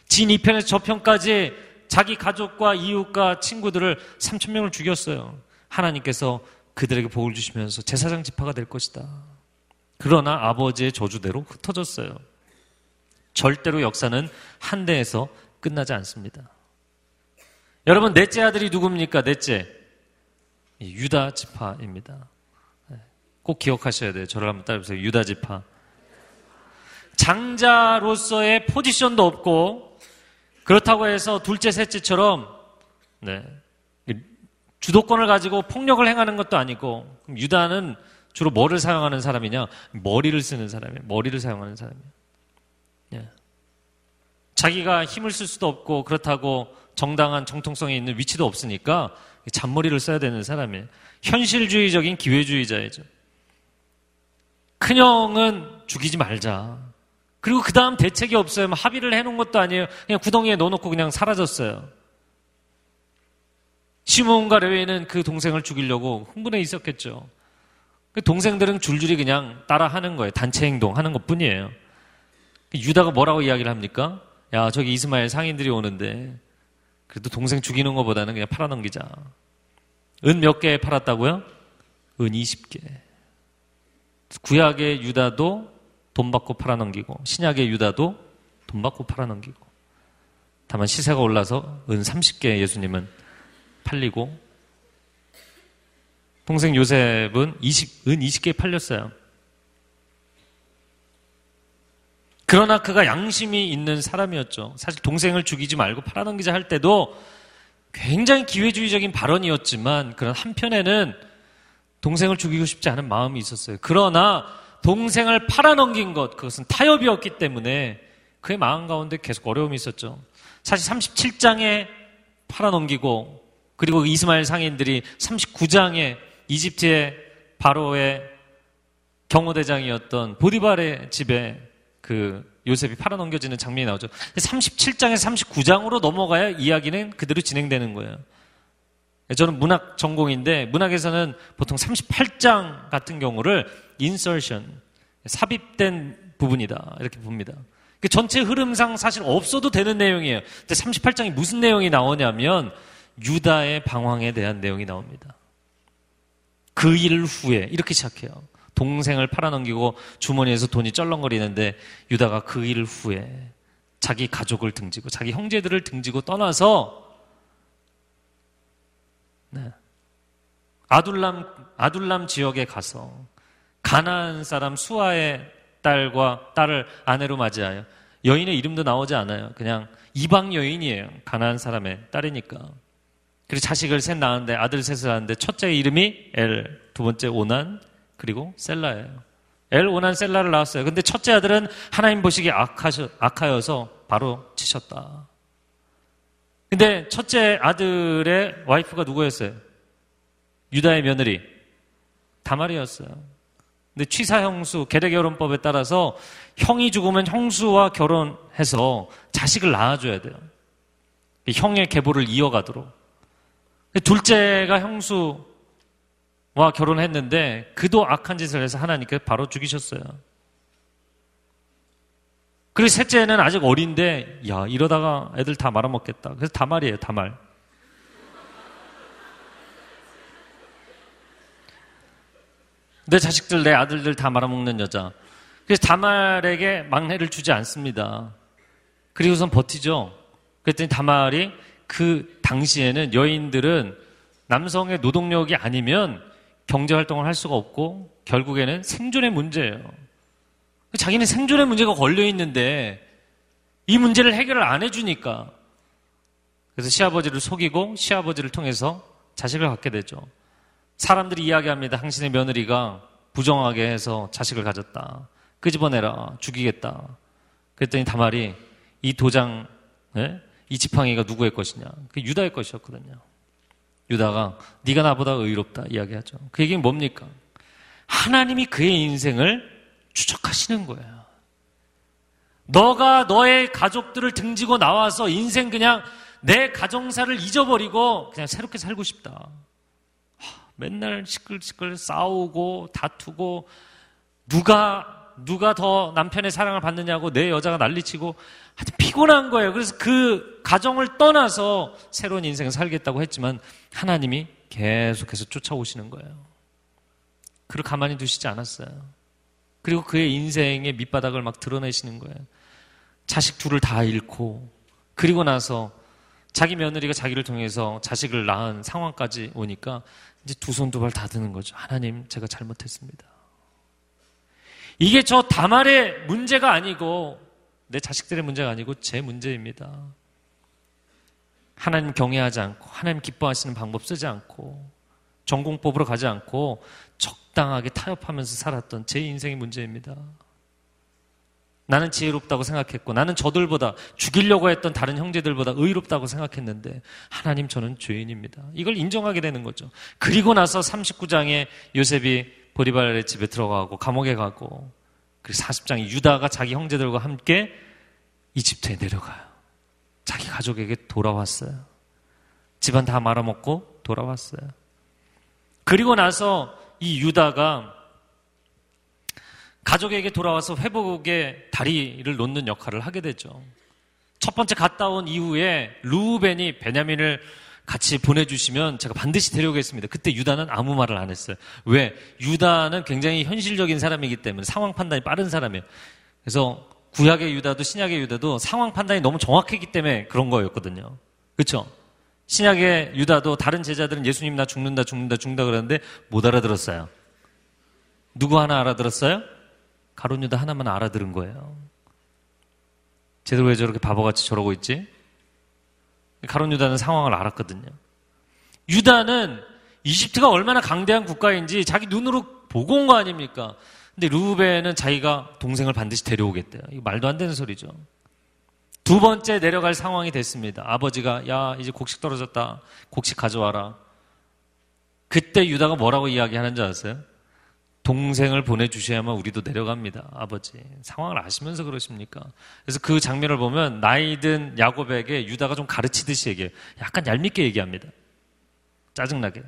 진 2편에서 저편까지 자기 가족과 이웃과 친구들을 3천 명을 죽였어요. 하나님께서 그들에게 복을 주시면서 제사장 지파가 될 것이다. 그러나 아버지의 저주대로 흩어졌어요. 절대로 역사는 한 대에서 끝나지 않습니다. 여러분, 넷째 아들이 누굽니까? 넷째. 유다 지파입니다. 네. 꼭 기억하셔야 돼요. 저를 한번 따라해보세요. 유다 지파. 장자로서의 포지션도 없고, 그렇다고 해서 둘째, 셋째처럼, 네. 주도권을 가지고 폭력을 행하는 것도 아니고, 유다는 주로 뭐를 사용하는 사람이냐? 머리를 쓰는 사람이에요. 머리를 사용하는 사람이에요. 예. 자기가 힘을 쓸 수도 없고 그렇다고 정당한 정통성이 있는 위치도 없으니까 잔머리를 써야 되는 사람이에요. 현실주의적인 기회주의자이죠. 큰형은 죽이지 말자. 그리고 그 다음 대책이 없어요. 뭐 합의를 해놓은 것도 아니에요. 그냥 구덩이에 넣어놓고 그냥 사라졌어요. 시몬과 레위는 그 동생을 죽이려고 흥분해 있었겠죠. 그 동생들은 줄줄이 그냥 따라하는 거예요. 단체 행동하는 것 뿐이에요. 유다가 뭐라고 이야기를 합니까? 야, 저기 이스마엘 상인들이 오는데, 그래도 동생 죽이는 것보다는 그냥 팔아넘기자. 은 몇 개 팔았다고요? 은 20개. 구약의 유다도 돈 받고 팔아넘기고, 신약의 유다도 돈 받고 팔아넘기고. 다만 시세가 올라서 은 30개 예수님은 팔리고, 동생 요셉은 20, 은 20개 팔렸어요. 그러나 그가 양심이 있는 사람이었죠. 사실 동생을 죽이지 말고 팔아넘기자 할 때도 굉장히 기회주의적인 발언이었지만 그런 한편에는 동생을 죽이고 싶지 않은 마음이 있었어요. 그러나 동생을 팔아넘긴 것, 그것은 타협이었기 때문에 그의 마음 가운데 계속 어려움이 있었죠. 사실 37장에 팔아넘기고 그리고 이스마엘 상인들이 39장에 이집트의 바로의 경호대장이었던 보디발의 집에 그 요셉이 팔아넘겨지는 장면이 나오죠. 37장에서 39장으로 넘어가야 이야기는 그대로 진행되는 거예요. 저는 문학 전공인데 문학에서는 보통 38장 같은 경우를 insertion, 삽입된 부분이다 이렇게 봅니다. 그 전체 흐름상 사실 없어도 되는 내용이에요. 근데 38장이 무슨 내용이 나오냐면 유다의 방황에 대한 내용이 나옵니다. 그 일 후에 이렇게 시작해요. 동생을 팔아넘기고 주머니에서 돈이 쩔렁거리는데 유다가 그 일 후에 자기 가족을 등지고 자기 형제들을 등지고 떠나서 네. 아둘람 아둘람 지역에 가서 가나안 사람 수아의 딸과 딸을 아내로 맞이하여 여인의 이름도 나오지 않아요. 그냥 이방 여인이에요. 가나안 사람의 딸이니까. 그리고 자식을 셋 낳았는데 아들 셋을 낳았는데 첫째 이름이 엘, 두 번째 오난, 그리고 셀라예요. 엘, 오난, 셀라를 낳았어요. 근데 첫째 아들은 하나님 보시기에 악하셔, 악하여서 바로 치셨다. 근데 첫째 아들의 와이프가 누구였어요? 유다의 며느리 다말이었어요. 근데 취사 형수 계례 결혼법에 따라서 형이 죽으면 형수와 결혼해서 자식을 낳아줘야 돼요. 형의 계보를 이어가도록. 둘째가 형수와 결혼했는데 그도 악한 짓을 해서 하나님께 바로 죽이셨어요. 그리고 셋째는 아직 어린데 야 이러다가 애들 다 말아먹겠다. 그래서 다말이에요 다말. 내 자식들, 내 아들들 다 말아먹는 여자. 그래서 다말에게 막내를 주지 않습니다. 그리고선 버티죠. 그랬더니 다말이 그 당시에는 여인들은 남성의 노동력이 아니면 경제 활동을 할 수가 없고 결국에는 생존의 문제예요. 자기는 생존의 문제가 걸려 있는데 이 문제를 해결을 안 해주니까 그래서 시아버지를 속이고 시아버지를 통해서 자식을 갖게 되죠. 사람들이 이야기합니다. 당신의 며느리가 부정하게 해서 자식을 가졌다. 끄집어내라. 죽이겠다. 그랬더니 다말이 이 도장, 네? 이 지팡이가 누구의 것이냐? 그 유다의 것이었거든요. 유다가 네가 나보다 의롭다 이야기하죠. 그 얘기는 뭡니까? 하나님이 그의 인생을 추적하시는 거예요. 너가 너의 가족들을 등지고 나와서 인생 그냥 내 가정사를 잊어버리고 그냥 새롭게 살고 싶다. 맨날 시끌시끌 싸우고 다투고 누가 누가 더 남편의 사랑을 받느냐고 내 여자가 난리치고 하여튼 피곤한 거예요. 그래서 그 가정을 떠나서 새로운 인생을 살겠다고 했지만 하나님이 계속해서 쫓아오시는 거예요. 그를 가만히 두시지 않았어요. 그리고 그의 인생의 밑바닥을 막 드러내시는 거예요. 자식 둘을 다 잃고 그리고 나서 자기 며느리가 자기를 통해서 자식을 낳은 상황까지 오니까 이제 두 손 두 발 다 드는 거죠. 하나님, 제가 잘못했습니다. 이게 저 다말의 문제가 아니고 내 자식들의 문제가 아니고 제 문제입니다. 하나님 경외하지 않고 하나님 기뻐하시는 방법 쓰지 않고 전공법으로 가지 않고 적당하게 타협하면서 살았던 제 인생의 문제입니다. 나는 지혜롭다고 생각했고 나는 저들보다 죽이려고 했던 다른 형제들보다 의롭다고 생각했는데 하나님 저는 죄인입니다. 이걸 인정하게 되는 거죠. 그리고 나서 39장에 요셉이 보리발의 집에 들어가고 감옥에 가고 그리고 40장에 유다가 자기 형제들과 함께 이집트에 내려가요. 자기 가족에게 돌아왔어요. 집안 다 말아먹고 돌아왔어요. 그리고 나서 이 유다가 가족에게 돌아와서 회복의 다리를 놓는 역할을 하게 되죠. 첫 번째 갔다 온 이후에 루벤이 베냐민을 같이 보내주시면 제가 반드시 데려오겠습니다. 그때 유다는 아무 말을 안 했어요. 왜? 유다는 굉장히 현실적인 사람이기 때문에 상황 판단이 빠른 사람이에요. 그래서 구약의 유다도 신약의 유다도 상황 판단이 너무 정확했기 때문에 그런 거였거든요. 그렇죠? 신약의 유다도 다른 제자들은 예수님 나 죽는다 죽는다 죽는다 그러는데 못 알아들었어요. 누구 하나 알아들었어요? 가론 유다 하나만 알아들은 거예요. 쟤들 왜 저렇게 바보같이 저러고 있지? 가론 유다는 상황을 알았거든요. 유다는 이집트가 얼마나 강대한 국가인지 자기 눈으로 보고 온 거 아닙니까? 근데 루벤은 자기가 동생을 반드시 데려오겠대요. 말도 안 되는 소리죠. 두 번째 내려갈 상황이 됐습니다. 아버지가 야 이제 곡식 떨어졌다. 곡식 가져와라. 그때 유다가 뭐라고 이야기하는 줄 아세요? 동생을 보내주셔야만 우리도 내려갑니다. 아버지. 상황을 아시면서 그러십니까? 그래서 그 장면을 보면 나이든 야곱에게 유다가 좀 가르치듯이 얘기해요. 약간 얄밉게 얘기합니다. 짜증나게.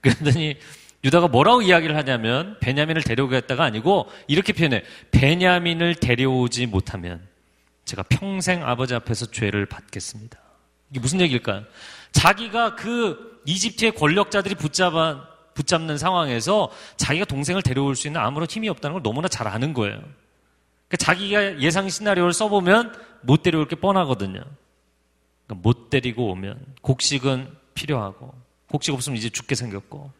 그랬더니 유다가 뭐라고 이야기를 하냐면 베냐민을 데려오겠다가 아니고 이렇게 표현해. 베냐민을 데려오지 못하면 제가 평생 아버지 앞에서 죄를 받겠습니다. 이게 무슨 얘기일까요? 자기가 그 이집트의 권력자들이 붙잡아 붙잡는 상황에서 자기가 동생을 데려올 수 있는 아무런 힘이 없다는 걸 너무나 잘 아는 거예요. 그러니까 자기가 예상 시나리오를 써보면 못 데려올 게 뻔하거든요. 그러니까 못 데리고 오면 곡식은 필요하고 곡식 없으면 이제 죽게 생겼고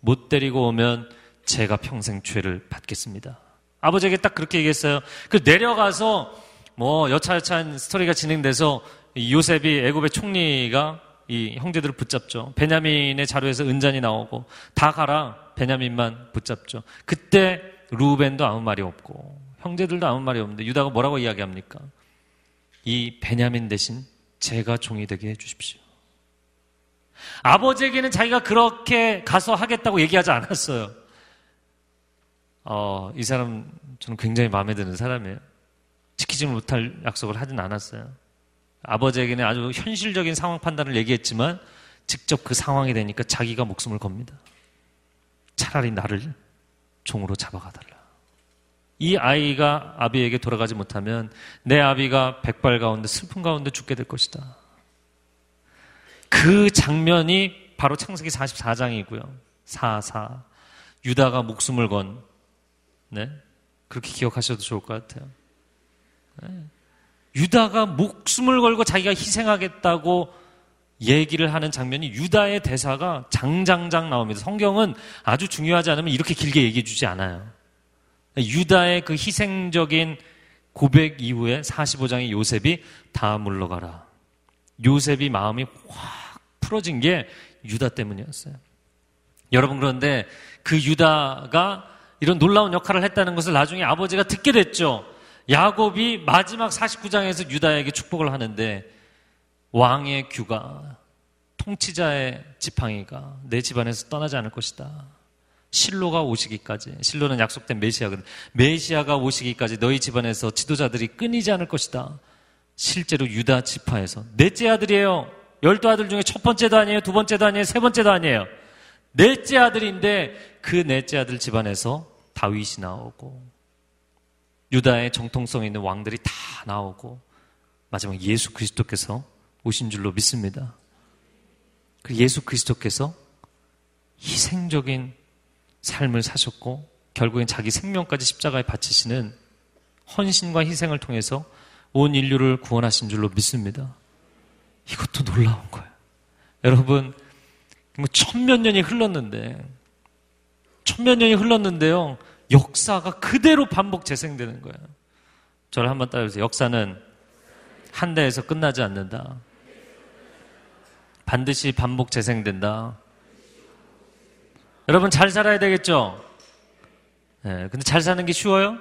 못 데리고 오면 제가 평생 죄를 받겠습니다. 아버지에게 딱 그렇게 얘기했어요. 그 내려가서 뭐 여차여차한 스토리가 진행돼서 요셉이 애굽의 총리가 이 형제들을 붙잡죠. 베냐민의 자료에서 은잔이 나오고 다 가라 베냐민만 붙잡죠. 그때 루벤도 아무 말이 없고 형제들도 아무 말이 없는데 유다가 뭐라고 이야기합니까? 이 베냐민 대신 제가 종이 되게 해주십시오. 아버지에게는 자기가 그렇게 가서 하겠다고 얘기하지 않았어요. 어, 이 사람 저는 굉장히 마음에 드는 사람이에요. 지키지 못할 약속을 하진 않았어요. 아버지에게는 아주 현실적인 상황 판단을 얘기했지만 직접 그 상황이 되니까 자기가 목숨을 겁니다. 차라리 나를 종으로 잡아가달라. 이 아이가 아비에게 돌아가지 못하면 내 아비가 백발 가운데 슬픔 가운데 죽게 될 것이다. 그 장면이 바로 창세기 44장이고요. 44. 유다가 목숨을 건, 네? 그렇게 기억하셔도 좋을 것 같아요. 네. 유다가 목숨을 걸고 자기가 희생하겠다고 얘기를 하는 장면이 유다의 대사가 장장장 나옵니다. 성경은 아주 중요하지 않으면 이렇게 길게 얘기해 주지 않아요. 유다의 그 희생적인 고백 이후에 45장의 요셉이 다 물러가라. 요셉이 마음이 확 풀어진 게 유다 때문이었어요. 여러분 그런데 그 유다가 이런 놀라운 역할을 했다는 것을 나중에 아버지가 듣게 됐죠. 야곱이 마지막 49장에서 유다에게 축복을 하는데 왕의 규가 통치자의 지팡이가 내 집안에서 떠나지 않을 것이다. 실로가 오시기까지 실로는 약속된 메시아거든. 메시아가 오시기까지 너희 집안에서 지도자들이 끊이지 않을 것이다. 실제로 유다 지파에서 넷째 아들이에요. 열두 아들 중에 첫 번째도 아니에요. 두 번째도 아니에요. 세 번째도 아니에요. 넷째 아들인데 그 넷째 아들 집안에서 다윗이 나오고 유다의 정통성 있는 왕들이 다 나오고 마지막 예수 그리스도께서 오신 줄로 믿습니다. 그 예수 그리스도께서 희생적인 삶을 사셨고 결국엔 자기 생명까지 십자가에 바치시는 헌신과 희생을 통해서 온 인류를 구원하신 줄로 믿습니다. 이것도 놀라운 거예요. 여러분, 뭐 천몇 년이 흘렀는데, 천몇 년이 흘렀는데요. 역사가 그대로 반복 재생되는 거예요. 저를 한번 따라해보세요. 역사는 한 대에서 끝나지 않는다. 반드시 반복 재생된다. 여러분 잘 살아야 되겠죠? 네, 근데 잘 사는 게 쉬워요?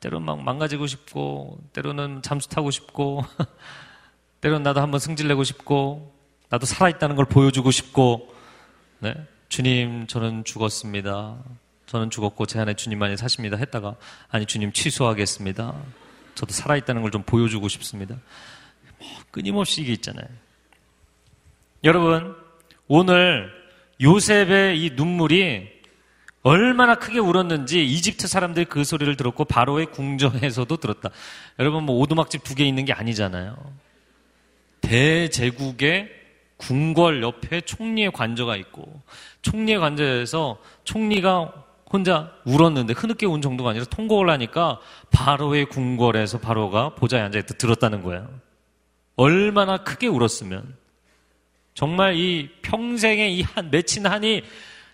때로는 막 망가지고 싶고, 때로는 잠수 타고 싶고, (laughs) 때로는 나도 한번 승질내고 싶고, 나도 살아있다는 걸 보여주고 싶고, 네? 주님, 저는 죽었습니다. 저는 죽었고 제 안에 주님만이 사십니다 했다가 아니 주님 취소하겠습니다. 저도 살아있다는 걸 좀 보여주고 싶습니다. 뭐 끊임없이 이게 있잖아요. 여러분 오늘 요셉의 이 눈물이 얼마나 크게 울었는지 이집트 사람들이 그 소리를 들었고 바로의 궁정에서도 들었다. 여러분 뭐 오두막집 두 개 있는 게 아니잖아요. 대제국의 궁궐 옆에 총리의 관저가 있고 총리의 관저에서 총리가 혼자 울었는데 흐느껴 운 정도가 아니라 통곡을 하니까 바로의 궁궐에서 바로가 보좌에 앉아있다 들었다는 거예요. 얼마나 크게 울었으면 정말 이 평생의 이 한 맺힌 한이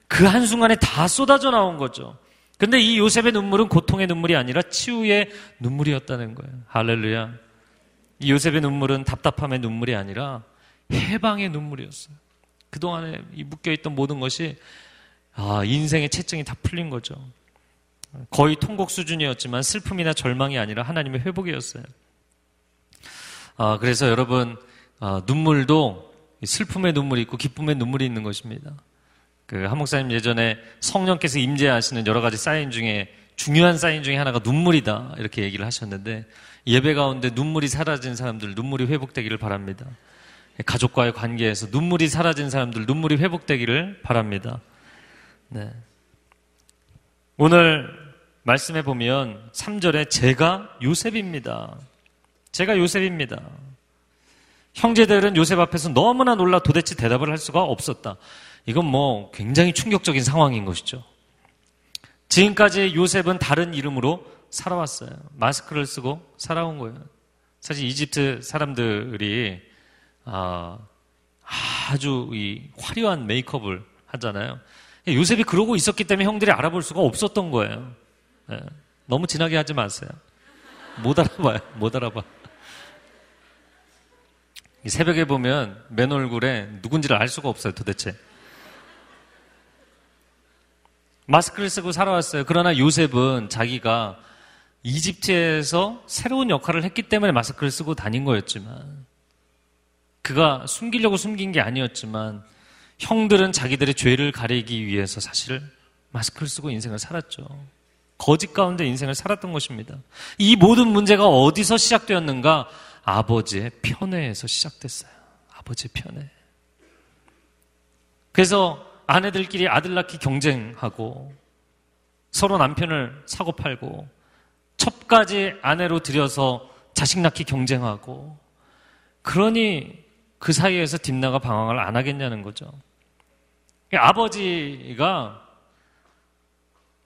그 한순간에 다 쏟아져 나온 거죠. 근데 이 요셉의 눈물은 고통의 눈물이 아니라 치유의 눈물이었다는 거예요. 할렐루야. 이 요셉의 눈물은 답답함의 눈물이 아니라 해방의 눈물이었어요. 그동안에 이 묶여있던 모든 것이 아, 인생의 채증이 다 풀린 거죠. 거의 통곡 수준이었지만 슬픔이나 절망이 아니라 하나님의 회복이었어요. 아, 그래서 여러분, 아, 눈물도 슬픔의 눈물이 있고 기쁨의 눈물이 있는 것입니다. 그 한 목사님 예전에 성령께서 임재하시는 여러 가지 사인 중에 중요한 사인 중에 하나가 눈물이다 이렇게 얘기를 하셨는데 예배 가운데 눈물이 사라진 사람들 눈물이 회복되기를 바랍니다. 가족과의 관계에서 눈물이 사라진 사람들 눈물이 회복되기를 바랍니다. 네. 오늘 말씀해 보면 3절에 제가 요셉입니다. 제가 요셉입니다. 형제들은 요셉 앞에서 너무나 놀라 도대체 대답을 할 수가 없었다. 이건 뭐 굉장히 충격적인 상황인 것이죠. 지금까지 요셉은 다른 이름으로 살아왔어요. 마스크를 쓰고 살아온 거예요. 사실 이집트 사람들이 아, 아주 이 화려한 메이크업을 하잖아요. 요셉이 그러고 있었기 때문에 형들이 알아볼 수가 없었던 거예요. 네. 너무 진하게 하지 마세요. 못 알아봐요. 못 알아봐. 새벽에 보면 맨 얼굴에 누군지를 알 수가 없어요, 도대체. 마스크를 쓰고 살아왔어요. 그러나 요셉은 자기가 이집트에서 새로운 역할을 했기 때문에 마스크를 쓰고 다닌 거였지만, 그가 숨기려고 숨긴 게 아니었지만, 형들은 자기들의 죄를 가리기 위해서 사실 마스크를 쓰고 인생을 살았죠. 거짓 가운데 인생을 살았던 것입니다. 이 모든 문제가 어디서 시작되었는가? 아버지의 편애에서 시작됐어요. 아버지의 편애. 그래서 아내들끼리 아들 낳기 경쟁하고 서로 남편을 사고 팔고 첩까지 아내로 들여서 자식 낳기 경쟁하고 그러니 그 사이에서 딥나가 방황을 안 하겠냐는 거죠. 아버지가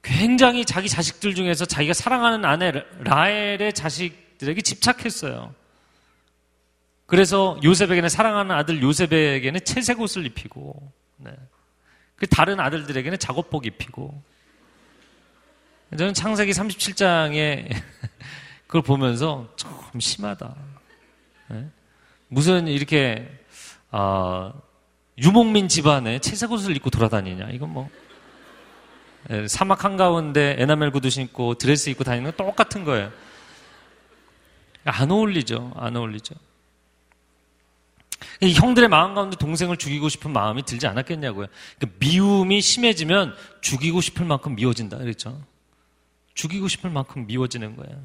굉장히 자기 자식들 중에서 자기가 사랑하는 아내 라헬의 자식들에게 집착했어요. 그래서 요셉에게는 사랑하는 아들 요셉에게는 채색 옷을 입히고, 네. 그 다른 아들들에게는 작업복 입히고. 저는 창세기 37장에 (laughs) 그걸 보면서 좀 심하다. 네. 무슨 이렇게 어, 유목민 집안에 채색 옷을 입고 돌아다니냐? 이건 뭐 예, 사막 한가운데 에나멜 구두 신고 드레스 입고 다니는 건 똑같은 거예요. 안 어울리죠. 안 어울리죠. 형들의 마음 가운데 동생을 죽이고 싶은 마음이 들지 않았겠냐고요. 그러니까 미움이 심해지면 죽이고 싶을 만큼 미워진다. 그랬죠. 죽이고 싶을 만큼 미워지는 거예요.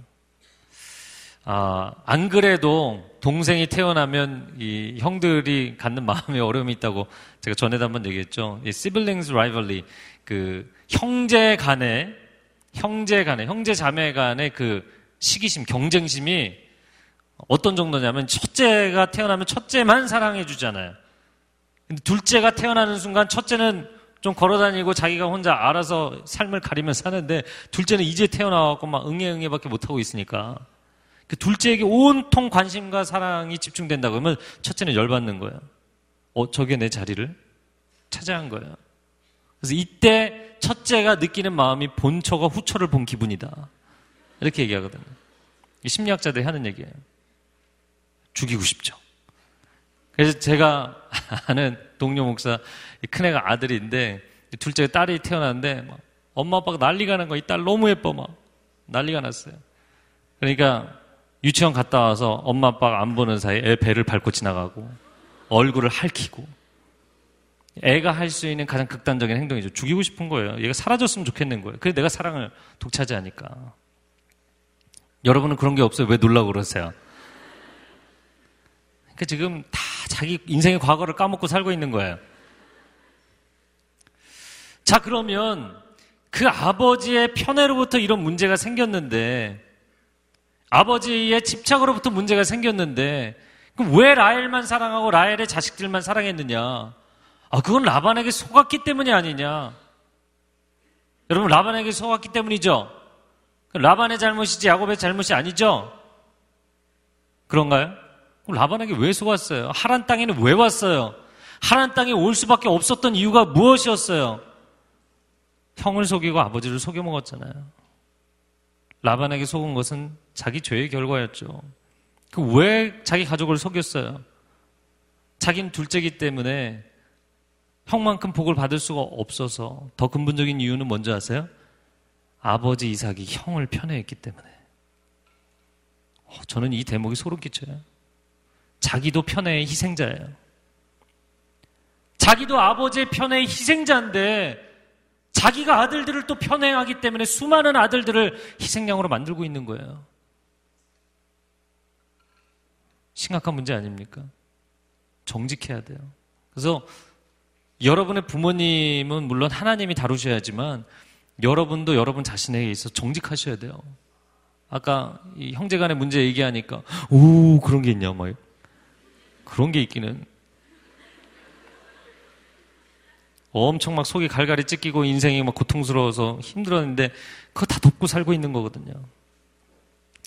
아, 안 그래도 동생이 태어나면 이 형들이 갖는 마음에 어려움이 있다고 제가 전에도 한번 얘기했죠. 이 siblings rivalry. 그 형제 간의 형제 간의 형제 자매 간의 그 시기심, 경쟁심이 어떤 정도냐면 첫째가 태어나면 첫째만 사랑해 주잖아요. 근데 둘째가 태어나는 순간 첫째는 좀 걸어다니고 자기가 혼자 알아서 삶을 가리며 사는데 둘째는 이제 태어나갖고 막 응애응애밖에 못하고 있으니까 그 둘째에게 온통 관심과 사랑이 집중된다 그러면 첫째는 열받는 거예요. 어, 저게 내 자리를 차지한 거예요. 그래서 이때 첫째가 느끼는 마음이 본처가 후처를 본 기분이다. 이렇게 얘기하거든요. 심리학자들이 하는 얘기예요. 죽이고 싶죠. 그래서 제가 (laughs) 아는 동료 목사 큰애가 아들인데 둘째 딸이 태어났는데 엄마 아빠가 난리가 난거이딸 너무 예뻐 막 난리가 났어요. 그러니까 유치원 갔다 와서 엄마 아빠가 안 보는 사이에 애 배를 밟고 지나가고 얼굴을 핥히고 애가 할 수 있는 가장 극단적인 행동이죠. 죽이고 싶은 거예요. 얘가 사라졌으면 좋겠는 거예요. 그래 내가 사랑을 독차지하니까. 여러분은 그런 게 없어요. 왜 놀라고 그러세요? 그러니까 지금 다 자기 인생의 과거를 까먹고 살고 있는 거예요. 자, 그러면 그 아버지의 편애로부터 이런 문제가 생겼는데, 아버지의 집착으로부터 문제가 생겼는데, 그럼 왜 라헬만 사랑하고 라헬의 자식들만 사랑했느냐? 아, 그건 라반에게 속았기 때문이 아니냐? 여러분, 라반에게 속았기 때문이죠? 라반의 잘못이지 야곱의 잘못이 아니죠? 그런가요? 그럼 라반에게 왜 속았어요? 하란 땅에는 왜 왔어요? 하란 땅에 올 수밖에 없었던 이유가 무엇이었어요? 형을 속이고 아버지를 속여 먹었잖아요. 라반에게 속은 것은 자기 죄의 결과였죠. 그 왜 자기 가족을 속였어요? 자기는 둘째기 때문에 형만큼 복을 받을 수가 없어서 더 근본적인 이유는 뭔지 아세요? 아버지 이삭이 형을 편애했기 때문에. 어, 저는 이 대목이 소름 끼쳐요. 자기도 편애의 희생자예요. 자기도 아버지의 편의 희생자인데 자기가 아들들을 또 편애하기 때문에 수많은 아들들을 희생양으로 만들고 있는 거예요. 심각한 문제 아닙니까? 정직해야 돼요. 그래서 여러분의 부모님은 물론 하나님이 다루셔야지만 여러분도 여러분 자신에게 있어 정직하셔야 돼요. 아까 형제 간의 문제 얘기하니까 오 그런 게 있냐 막 그런 게 있기는 엄청 막 속이 갈갈이 찢기고 인생이 막 고통스러워서 힘들었는데 그거 다 덮고 살고 있는 거거든요.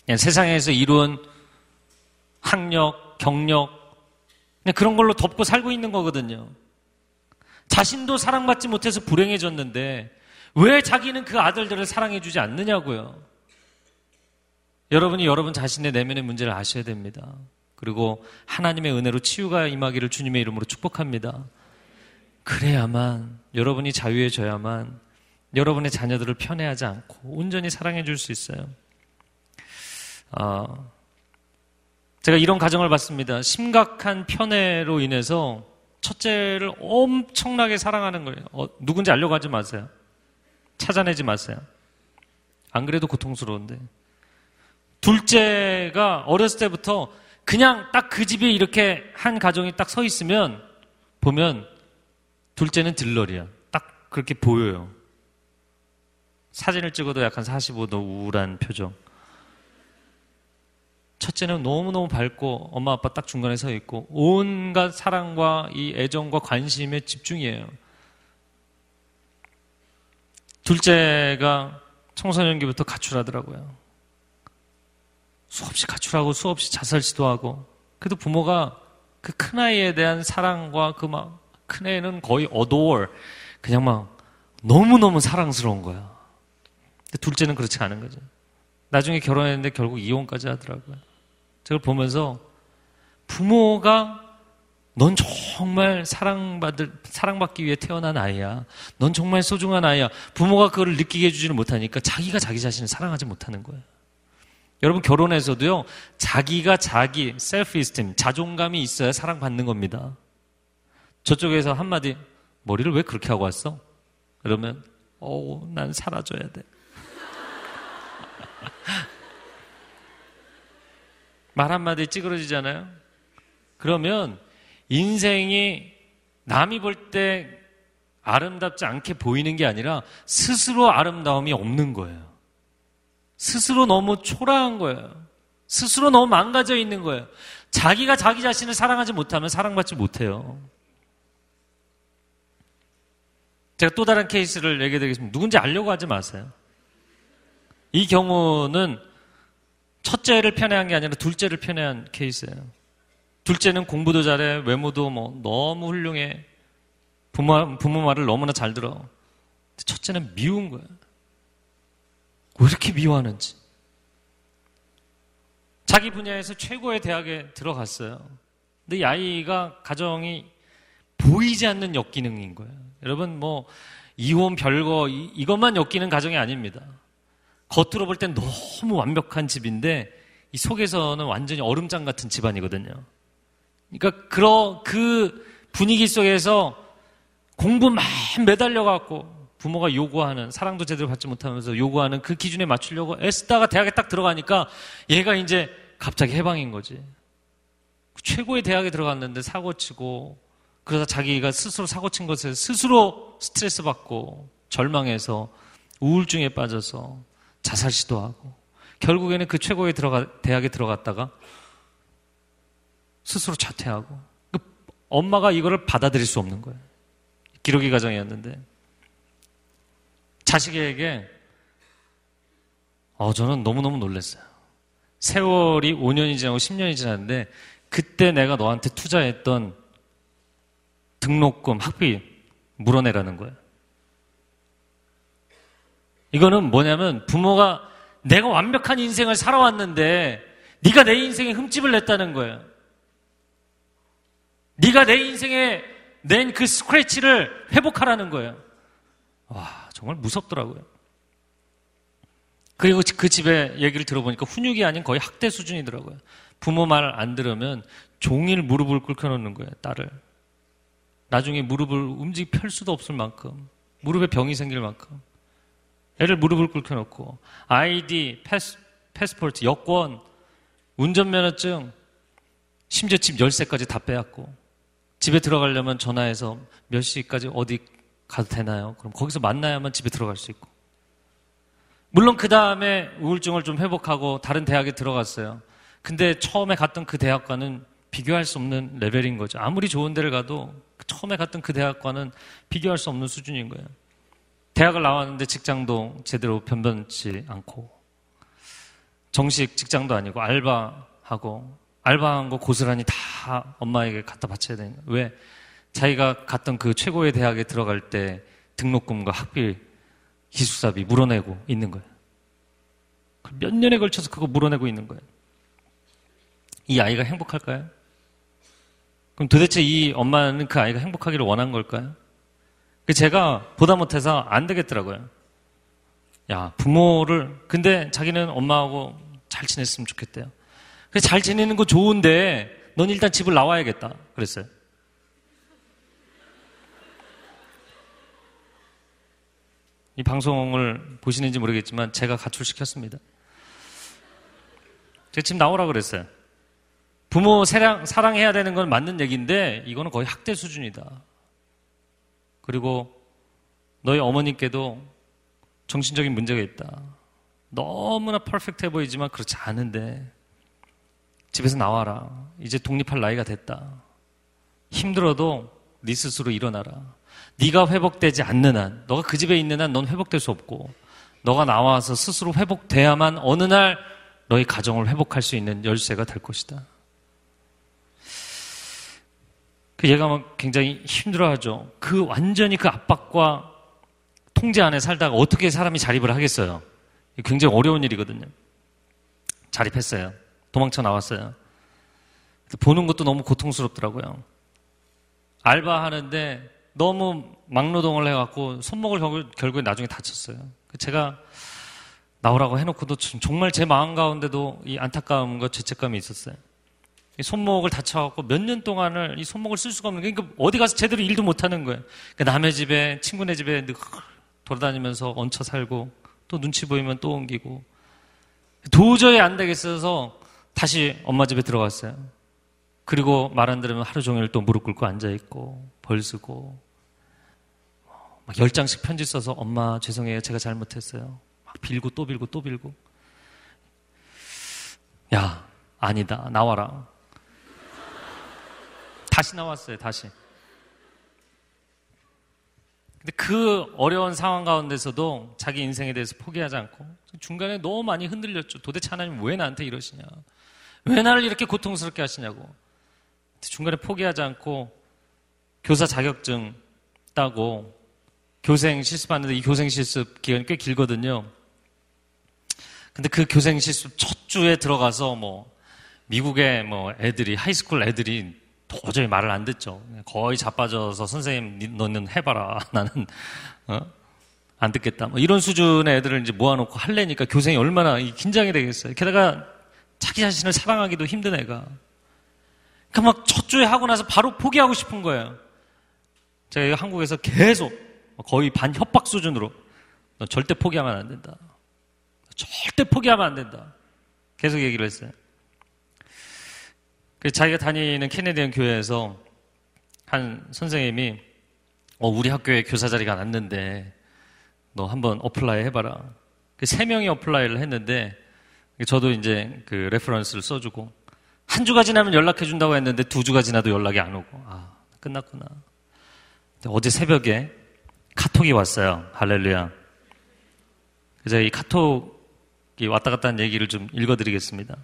그냥 세상에서 이룬 학력, 경력, 그런 걸로 덮고 살고 있는 거거든요. 자신도 사랑받지 못해서 불행해졌는데 왜 자기는 그 아들들을 사랑해주지 않느냐고요. 여러분이 여러분 자신의 내면의 문제를 아셔야 됩니다. 그리고 하나님의 은혜로 치유가 임하기를 주님의 이름으로 축복합니다. 그래야만 여러분이 자유해져야만 여러분의 자녀들을 편애하지 않고 온전히 사랑해 줄 수 있어요. 어, 제가 이런 가정을 봤습니다. 심각한 편애로 인해서 첫째를 엄청나게 사랑하는 거예요. 어, 누군지 알려고 하지 마세요. 찾아내지 마세요. 안 그래도 고통스러운데. 둘째가 어렸을 때부터 그냥 딱 그 집에 이렇게 한 가정이 딱 서 있으면 보면 둘째는 들러리야. 딱 그렇게 보여요. 사진을 찍어도 약간 45도 우울한 표정. 첫째는 너무너무 밝고 엄마 아빠 딱 중간에 서 있고 온갖 사랑과 이 애정과 관심에 집중이에요. 둘째가 청소년기부터 가출하더라고요. 수없이 가출하고 수없이 자살 시도하고 그래도 부모가 그 큰아이에 대한 사랑과 그 막 큰 애는 거의 어도월. 그냥 막 너무너무 사랑스러운 거야. 둘째는 그렇지 않은 거죠. 나중에 결혼했는데 결국 이혼까지 하더라고요. 저걸 보면서 부모가 넌 정말 사랑받을, 사랑받기 위해 태어난 아이야. 넌 정말 소중한 아이야. 부모가 그걸 느끼게 해주지는 못하니까 자기가 자기 자신을 사랑하지 못하는 거예요. 여러분 결혼해서도요, 자기가 자기, 셀프 이스템, 자존감이 있어야 사랑받는 겁니다. 저쪽에서 한마디, 머리를 왜 그렇게 하고 왔어? 그러면, 어우, 난 사라져야 돼. (laughs) 말 한마디 찌그러지잖아요? 그러면 인생이 남이 볼 때 아름답지 않게 보이는 게 아니라 스스로 아름다움이 없는 거예요. 스스로 너무 초라한 거예요. 스스로 너무 망가져 있는 거예요. 자기가 자기 자신을 사랑하지 못하면 사랑받지 못해요. 제가 또 다른 케이스를 얘기해 드리겠습니다. 누군지 알려고 하지 마세요. 이 경우는 첫째를 편애한 게 아니라 둘째를 편애한 케이스예요. 둘째는 공부도 잘해, 외모도 뭐 너무 훌륭해. 부모, 부모 말을 너무나 잘 들어. 첫째는 미운 거야. 왜 이렇게 미워하는지. 자기 분야에서 최고의 대학에 들어갔어요. 근데 이 아이가 가정이 보이지 않는 역기능인 거예요. 여러분 뭐 이혼 별거 이, 이것만 엮이는 가정이 아닙니다. 겉으로 볼 땐 너무 완벽한 집인데 이 속에서는 완전히 얼음장 같은 집안이거든요. 그러니까 그러 그 분위기 속에서 공부만 매달려 갖고 부모가 요구하는 사랑도 제대로 받지 못하면서 요구하는 그 기준에 맞추려고 애쓰다가 대학에 딱 들어가니까 얘가 이제 갑자기 해방인 거지. 최고의 대학에 들어갔는데 사고 치고 그러다 자기가 스스로 사고 친 것에 스스로 스트레스 받고 절망해서 우울증에 빠져서 자살 시도하고 결국에는 그 최고의 들어가, 대학에 들어갔다가 스스로 자퇴하고 그 엄마가 이거를 받아들일 수 없는 거예요. 기록의 가정이었는데 자식에게 어, 저는 너무너무 놀랐어요. 세월이 5년이 지나고 10년이 지났는데 그때 내가 너한테 투자했던 등록금, 학비 물어내라는 거예요. 이거는 뭐냐면 부모가 내가 완벽한 인생을 살아왔는데 네가 내 인생에 흠집을 냈다는 거예요. 네가 내 인생에 낸 그 스크래치를 회복하라는 거예요. 와, 정말 무섭더라고요. 그리고 그 집에 얘기를 들어보니까 훈육이 아닌 거의 학대 수준이더라고요. 부모 말 안 들으면 종일 무릎을 꿇혀놓는 거예요, 딸을. 나중에 무릎을 움직 펼 수도 없을 만큼 무릎에 병이 생길 만큼 애를 무릎을 꿇혀놓고 아이디, 패스, 패스포트, 여권, 운전면허증, 심지어 집 열쇠까지 다 빼앗고 집에 들어가려면 전화해서 몇 시까지 어디 가도 되나요? 그럼 거기서 만나야만 집에 들어갈 수 있고 물론 그 다음에 우울증을 좀 회복하고 다른 대학에 들어갔어요. 근데 처음에 갔던 그 대학과는 비교할 수 없는 레벨인 거죠. 아무리 좋은 데를 가도 처음에 갔던 그 대학과는 비교할 수 없는 수준인 거예요. 대학을 나왔는데 직장도 제대로 변변치 않고 정식 직장도 아니고 알바하고 알바한 거 고스란히 다 엄마에게 갖다 바쳐야 되는 거예요. 왜? 자기가 갔던 그 최고의 대학에 들어갈 때 등록금과 학비, 기숙사비 물어내고 있는 거예요. 몇 년에 걸쳐서 그거 물어내고 있는 거예요. 이 아이가 행복할까요? 그럼 도대체 이 엄마는 그 아이가 행복하기를 원한 걸까요? 그 제가 보다 못해서 안 되겠더라고요. 야, 부모를, 근데 자기는 엄마하고 잘 지냈으면 좋겠대요. 잘 지내는 거 좋은데, 넌 일단 집을 나와야겠다. 그랬어요. 이 방송을 보시는지 모르겠지만, 제가 가출시켰습니다. 제가 집 나오라 그랬어요. 부모 사랑, 사랑해야 되는 건 맞는 얘기인데, 이거는 거의 학대 수준이다. 그리고 너희 어머님께도 정신적인 문제가 있다. 너무나 퍼펙트해 보이지만 그렇지 않은데 집에서 나와라. 이제 독립할 나이가 됐다. 힘들어도 네 스스로 일어나라. 네가 회복되지 않는 한, 너가 그 집에 있는 한 넌 회복될 수 없고 너가 나와서 스스로 회복돼야만 어느 날 너희 가정을 회복할 수 있는 열쇠가 될 것이다. 그 얘가 굉장히 힘들어하죠. 그 완전히 그 압박과 통제 안에 살다가 어떻게 사람이 자립을 하겠어요? 굉장히 어려운 일이거든요. 자립했어요. 도망쳐 나왔어요. 보는 것도 너무 고통스럽더라고요. 알바하는데 너무 막노동을 해갖고 손목을 결국에 나중에 다쳤어요. 제가 나오라고 해놓고도 정말 제 마음 가운데도 이 안타까움과 죄책감이 있었어요. 손목을 다쳐갖고 몇 년 동안을 이 손목을 쓸 수가 없는 그러니까 어디 가서 제대로 일도 못 하는 거예요. 그러니까 남의 집에 친구네 집에 돌아다니면서 얹혀 살고 또 눈치 보이면 또 옮기고 도저히 안 되겠어서 다시 엄마 집에 들어갔어요. 그리고 말 안 들으면 하루 종일 또 무릎 꿇고 앉아 있고 벌 쓰고 막열 장씩 편지 써서 엄마 죄송해요 제가 잘못했어요. 막 빌고 또 빌고 또 빌고 야 아니다 나와라 다시 나왔어요, 다시. 근데 그 어려운 상황 가운데서도 자기 인생에 대해서 포기하지 않고 중간에 너무 많이 흔들렸죠. 도대체 하나님 왜 나한테 이러시냐? 왜 나를 이렇게 고통스럽게 하시냐고. 중간에 포기하지 않고 교사 자격증 따고 교생 실습하는데 이 교생 실습 기간이 꽤 길거든요. 근데 그 교생 실습 첫 주에 들어가서 뭐 미국의 뭐 애들이 high school 애들이 도저히 말을 안 듣죠. 거의 자빠져서 선생님 너는 해봐라. (laughs) 나는 어? 안 듣겠다. 뭐 이런 수준의 애들을 이제 모아놓고 할래니까 교생이 얼마나 긴장이 되겠어요. 게다가 자기 자신을 사랑하기도 힘든 애가. 그러니까 막 첫 주에 하고 나서 바로 포기하고 싶은 거예요. 제가 한국에서 계속 거의 반 협박 수준으로 너 절대 포기하면 안 된다. 절대 포기하면 안 된다. 계속 얘기를 했어요. 그 자기가 다니는 Canadian 교회에서 한 선생님이 어, 우리 학교에 교사 자리가 났는데 너 한번 apply 해봐라. 그 세 명이 apply를 했는데 저도 이제 그 reference를 써주고 한 주가 지나면 연락해 준다고 했는데 두 주가 지나도 연락이 안 오고 아 끝났구나. 어제 새벽에 카톡이 왔어요. 할렐루야. 그래서 이 카톡이 왔다 갔다 하는 얘기를 좀 읽어드리겠습니다.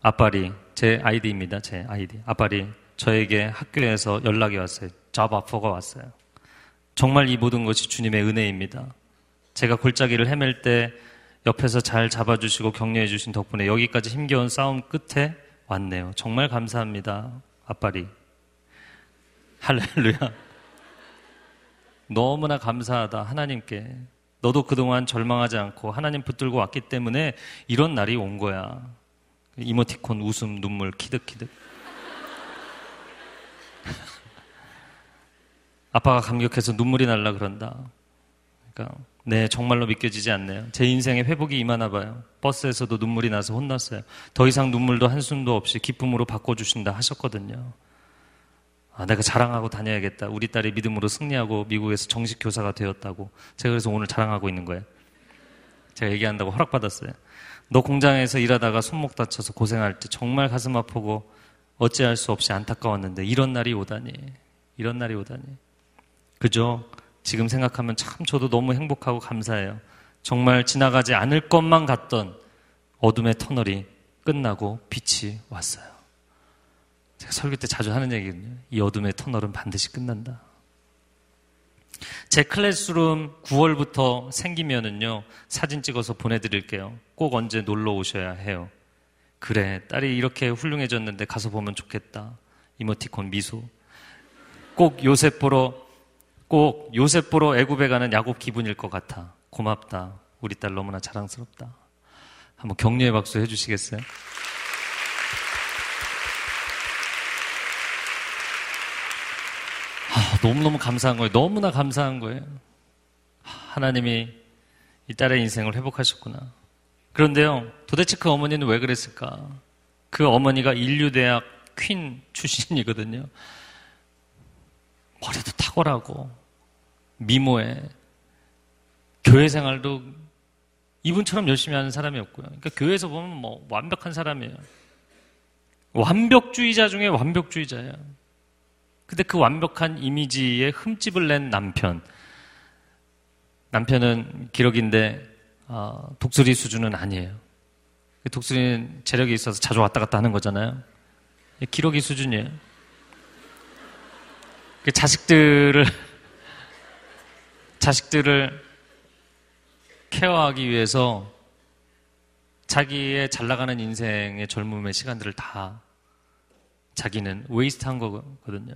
아빠리 제 아이디입니다. 제 아이디. 아빠리 저에게 학교에서 연락이 왔어요. 잡 아퍼가 왔어요. 정말 이 모든 것이 주님의 은혜입니다. 제가 골짜기를 헤맬 때 옆에서 잘 잡아주시고 격려해 주신 덕분에 여기까지 힘겨운 싸움 끝에 왔네요. 정말 감사합니다. 아빠리. 할렐루야. 너무나 감사하다. 하나님께. 너도 그동안 절망하지 않고 하나님 붙들고 왔기 때문에 이런 날이 온 거야. 이모티콘 웃음 눈물 키득키득 (laughs) 아빠가 감격해서 눈물이 날라 그런다. 그러니까 네 정말로 믿겨지지 않네요. 제 인생에 회복이 임하나 봐요. 버스에서도 눈물이 나서 혼났어요. 더 이상 눈물도 한숨도 없이 기쁨으로 바꿔주신다 하셨거든요. 아, 내가 자랑하고 다녀야겠다. 우리 딸이 믿음으로 승리하고 미국에서 정식 교사가 되었다고. 제가 그래서 오늘 자랑하고 있는 거예요. 제가 얘기한다고 허락받았어요. 너 공장에서 일하다가 손목 다쳐서 고생할 때 정말 가슴 아프고 어찌할 수 없이 안타까웠는데 이런 날이 오다니. 이런 날이 오다니. 그죠? 지금 생각하면 참 저도 너무 행복하고 감사해요. 정말 지나가지 않을 것만 같던 어둠의 터널이 끝나고 빛이 왔어요. 제가 설교 때 자주 하는 얘기거든요. 이 어둠의 터널은 반드시 끝난다. 제 클래스룸 9월부터 생기면은요, 사진 찍어서 보내드릴게요. 꼭 언제 놀러 오셔야 해요. 그래, 딸이 이렇게 훌륭해졌는데 가서 보면 좋겠다. 이모티콘 미소. 꼭 요셉 보러, 꼭 요셉 보러 애굽에 가는 야곱 기분일 것 같아. 고맙다. 우리 딸 너무나 자랑스럽다. 한번 격려의 박수 해주시겠어요? 아, 너무너무 감사한 거예요. 너무나 감사한 거예요. 하나님이 이 딸의 인생을 회복하셨구나. 그런데요, 도대체 그 어머니는 왜 그랬을까? 그 어머니가 인류대학 퀸 출신이거든요. 머리도 탁월하고, 미모에, 교회 생활도 이분처럼 열심히 하는 사람이었고요. 그러니까 교회에서 보면 뭐 완벽한 사람이에요. 완벽주의자 중에 완벽주의자예요. 근데 그 완벽한 이미지에 흠집을 낸 남편. 남편은 기록인데 어, 독수리 수준은 아니에요. 독수리는 재력이 있어서 자주 왔다 갔다 하는 거잖아요. 기록이 수준이에요. 그 자식들을 자식들을 care하기 위해서 자기의 잘 나가는 인생의 젊음의 시간들을 다 자기는 waste 한 거거든요.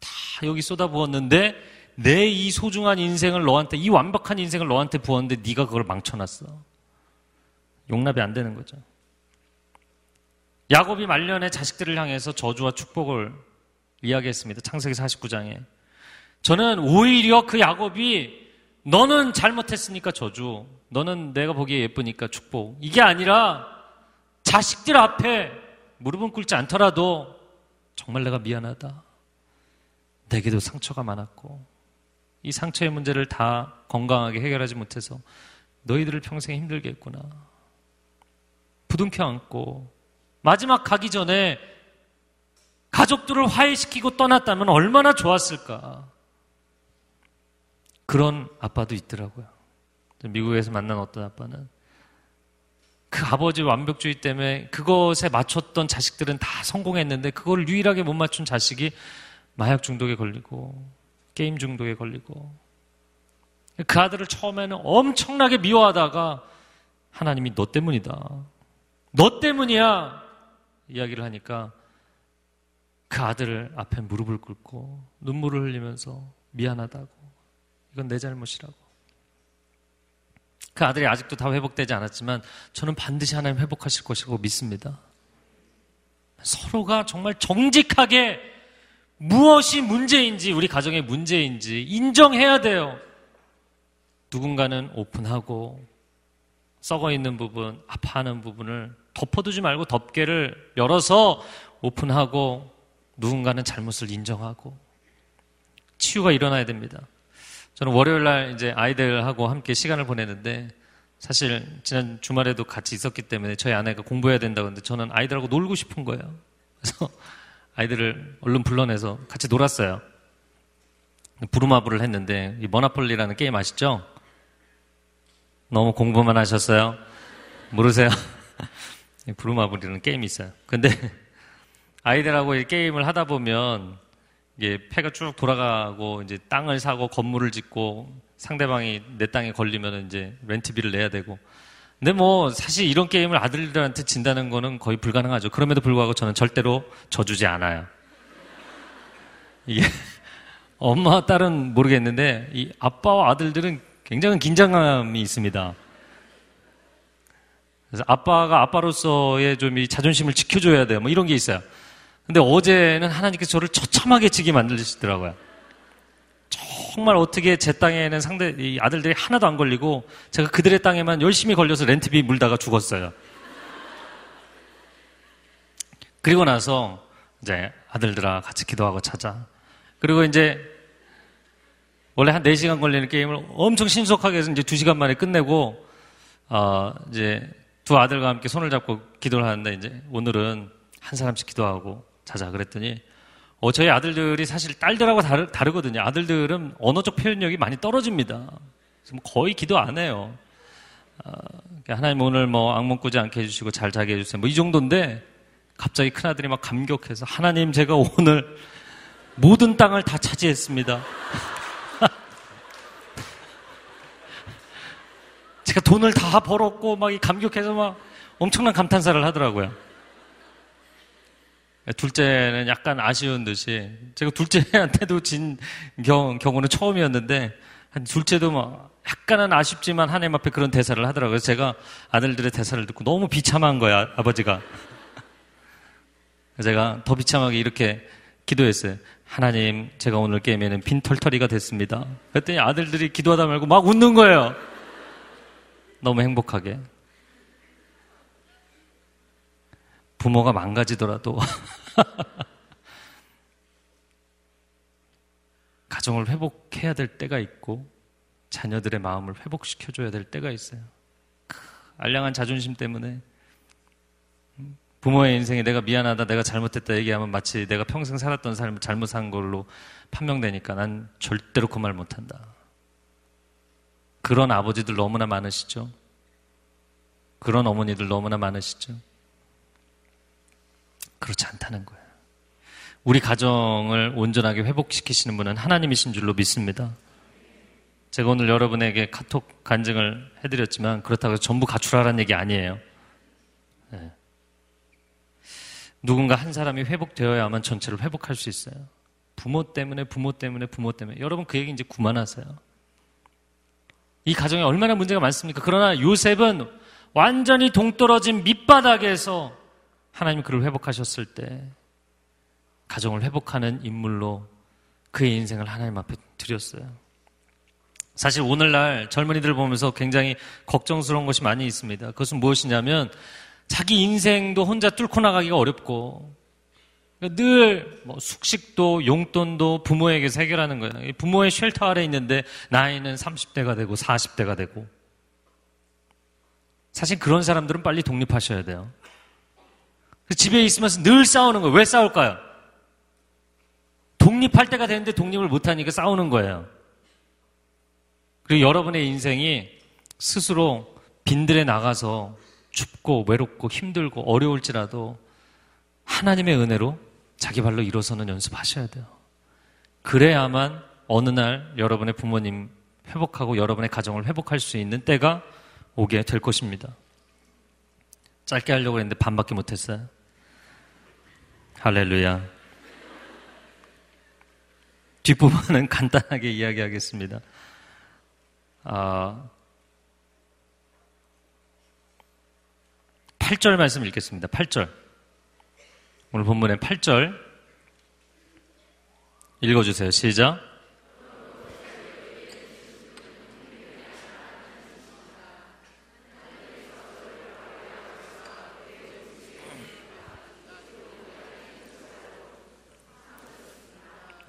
다 여기 쏟아부었는데 내 이 소중한 인생을 너한테 이 완벽한 인생을 너한테 부었는데 네가 그걸 망쳐놨어. 용납이 안 되는 거죠. 야곱이 말년에 자식들을 향해서 저주와 축복을 이야기했습니다. 창세기 49장에. 저는 오히려 그 야곱이 너는 잘못했으니까 저주, 너는 내가 보기에 예쁘니까 축복. 이게 아니라 자식들 앞에 무릎은 꿇지 않더라도 정말 내가 미안하다. 내게도 상처가 많았고 이 상처의 문제를 다 건강하게 해결하지 못해서 너희들을 평생 힘들게 했구나. 부둥켜 안고 마지막 가기 전에 가족들을 화해시키고 떠났다면 얼마나 좋았을까. 그런 아빠도 있더라고요. 미국에서 만난 어떤 아빠는 그 아버지 완벽주의 때문에 그것에 맞췄던 자식들은 다 성공했는데 그걸 유일하게 못 맞춘 자식이 마약 중독에 걸리고 게임 중독에 걸리고 그 아들을 처음에는 엄청나게 미워하다가 하나님이 너 때문이다. 너 때문이야. 이야기를 하니까 그 아들을 앞에 무릎을 꿇고 눈물을 흘리면서 미안하다고. 이건 내 잘못이라고. 그 아들이 아직도 다 회복되지 않았지만 저는 반드시 하나님 회복하실 것이라고 믿습니다. 서로가 정말 정직하게 무엇이 문제인지, 우리 가정의 문제인지 인정해야 돼요. 누군가는 오픈하고 썩어 있는 부분, 아파하는 부분을 덮어두지 말고 덮개를 열어서 오픈하고 누군가는 잘못을 인정하고 치유가 일어나야 됩니다. 저는 월요일 날 이제 아이들하고 함께 시간을 보내는데 사실 지난 주말에도 같이 있었기 때문에 저희 아내가 공부해야 된다고 했는데 저는 아이들하고 놀고 싶은 거예요. 그래서 아이들을 얼른 불러내서 같이 놀았어요. 부루마블을 했는데 이 머나폴리라는 게임 아시죠? 너무 공부만 하셨어요? 모르세요? (laughs) 부루마블이라는 게임이 있어요. 근데 아이들하고 이 게임을 하다 보면 이게 패가 쭉 돌아가고 이제 땅을 사고 건물을 짓고 상대방이 내 땅에 걸리면 이제 렌트비를 내야 되고. 근데 뭐 사실 이런 게임을 아들들한테 진다는 거는 거의 불가능하죠. 그럼에도 불구하고 저는 절대로 져주지 않아요. 이게 (laughs) 엄마 딸은 모르겠는데 이 아빠와 아들들은 굉장히 긴장감이 있습니다. 그래서 아빠가 아빠로서의 좀 이 자존심을 지켜줘야 돼요. 뭐 이런 게 있어요. 근데 어제는 하나님께서 저를 처참하게 지게 만들시더라고요. 정말 어떻게 제 땅에는 상대 이 아들들이 하나도 안 걸리고 제가 그들의 땅에만 열심히 걸려서 렌트비 물다가 죽었어요. 그리고 나서 이제 아들들아 같이 기도하고 찾아. 그리고 이제 원래 한 4시간 걸리는 게임을 엄청 신속하게 해서 이제 2시간 만에 끝내고 어 이제 두 아들과 함께 손을 잡고 기도를 하는데 이제 오늘은 한 사람씩 기도하고 자자 그랬더니 어, 저희 아들들이 사실 딸들하고 다르, 다르 거든요. 아들들은 언어적 표현력이 많이 떨어집니다. 뭐 거의 기도 안 해요. 어, 하나님 오늘 뭐 악몽 꾸지 않게 해주시고 잘 자게 해주세요. 뭐 이 정도인데 갑자기 큰아들이 막 감격해서 하나님 제가 오늘 모든 땅을 다 차지했습니다. (laughs) 제가 돈을 다 벌었고 막 감격해서 막 엄청난 감탄사를 하더라고요. 둘째는 약간 아쉬운 듯이 제가 둘째한테도 진 경, 경우는 처음이었는데 한 둘째도 막 약간은 아쉽지만 하나님 앞에 그런 대사를 하더라고요. 제가 아들들의 대사를 듣고 너무 비참한 거야 아버지가. 제가 더 비참하게 이렇게 기도했어요. 하나님, 제가 오늘 게임에는 빈털터리가 됐습니다. 그랬더니 아들들이 기도하다 말고 막 웃는 거예요. 너무 행복하게. 부모가 망가지더라도 (laughs) (laughs) 가정을 회복해야 될 때가 있고 자녀들의 마음을 회복시켜 줘야 될 때가 있어요. 알량한 자존심 때문에 부모의 인생에 내가 미안하다, 내가 잘못했다 얘기하면 마치 내가 평생 살았던 삶을 잘못 산 걸로 판명되니까 난 절대로 그 말 못한다. 그런 아버지들 너무나 많으시죠? 그런 어머니들 너무나 많으시죠? 그렇지 않다는 거예요. 우리 가정을 온전하게 회복시키시는 분은 하나님이신 줄로 믿습니다. 제가 오늘 여러분에게 카톡 간증을 해드렸지만 그렇다고 전부 갖추라는 얘기 아니에요. 네. 누군가 한 사람이 회복되어야만 전체를 회복할 수 있어요. 부모 때문에, 부모 때문에, 부모 때문에. 여러분 그 얘기 이제 그만하세요. 이 가정에 얼마나 문제가 많습니까? 그러나 요셉은 완전히 동떨어진 밑바닥에서 하나님이 그를 회복하셨을 때 가정을 회복하는 인물로 그의 인생을 하나님 앞에 드렸어요. 사실 오늘날 젊은이들 보면서 굉장히 걱정스러운 것이 많이 있습니다. 그것은 무엇이냐면 자기 인생도 혼자 뚫고 나가기가 어렵고 늘 뭐 숙식도 용돈도 부모에게서 해결하는 거예요. 부모의 쉘터 아래 있는데 나이는 30대가 되고 40대가 되고 사실 그런 사람들은 빨리 독립하셔야 돼요. 집에 있으면서 늘 싸우는 거예요. 왜 싸울까요? 독립할 때가 되는데 독립을 못하니까 싸우는 거예요. 그리고 여러분의 인생이 스스로 빈들에 나가서 춥고 외롭고 힘들고 어려울지라도 하나님의 은혜로 자기 발로 일어서는 연습하셔야 돼요. 그래야만 어느 날 여러분의 부모님 회복하고 여러분의 가정을 회복할 수 있는 때가 오게 될 것입니다. 짧게 하려고 했는데 반밖에 못했어요. 할렐루야. 뒷부분은 (laughs) 간단하게 이야기하겠습니다. 아, 8절 말씀 읽겠습니다. 8절. 오늘 본문의 8절 읽어주세요. 시작.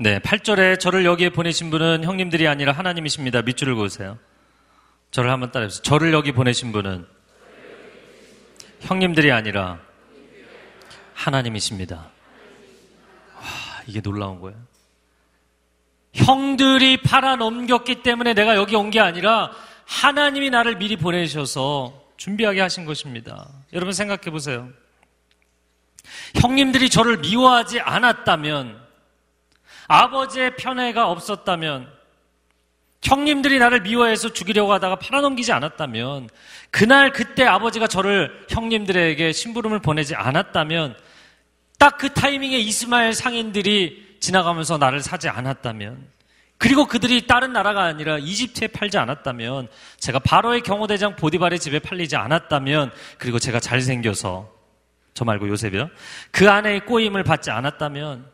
네, 8절에 저를 여기에 보내신 분은 형님들이 아니라 하나님이십니다. 밑줄을 그으세요. 저를 한번 따라해보세요. 저를 여기 보내신 분은 형님들이 아니라 하나님이십니다. 와, 이게 놀라운 거예요. 형들이 팔아 넘겼기 때문에 내가 여기 온 게 아니라 하나님이 나를 미리 보내셔서 준비하게 하신 것입니다. 여러분 생각해 보세요. 형님들이 저를 미워하지 않았다면 아버지의 편애가 없었다면, 형님들이 나를 미워해서 죽이려고 하다가 팔아넘기지 않았다면, 그날 그때 아버지가 저를 형님들에게 심부름을 보내지 않았다면, 딱 그 타이밍에 이스마엘 상인들이 지나가면서 나를 사지 않았다면, 그리고 그들이 다른 나라가 아니라 이집트에 팔지 않았다면, 제가 바로의 경호대장 보디발의 집에 팔리지 않았다면, 그리고 제가 잘생겨서, 저 말고 요셉이요. 그 안에 꼬임을 받지 않았다면,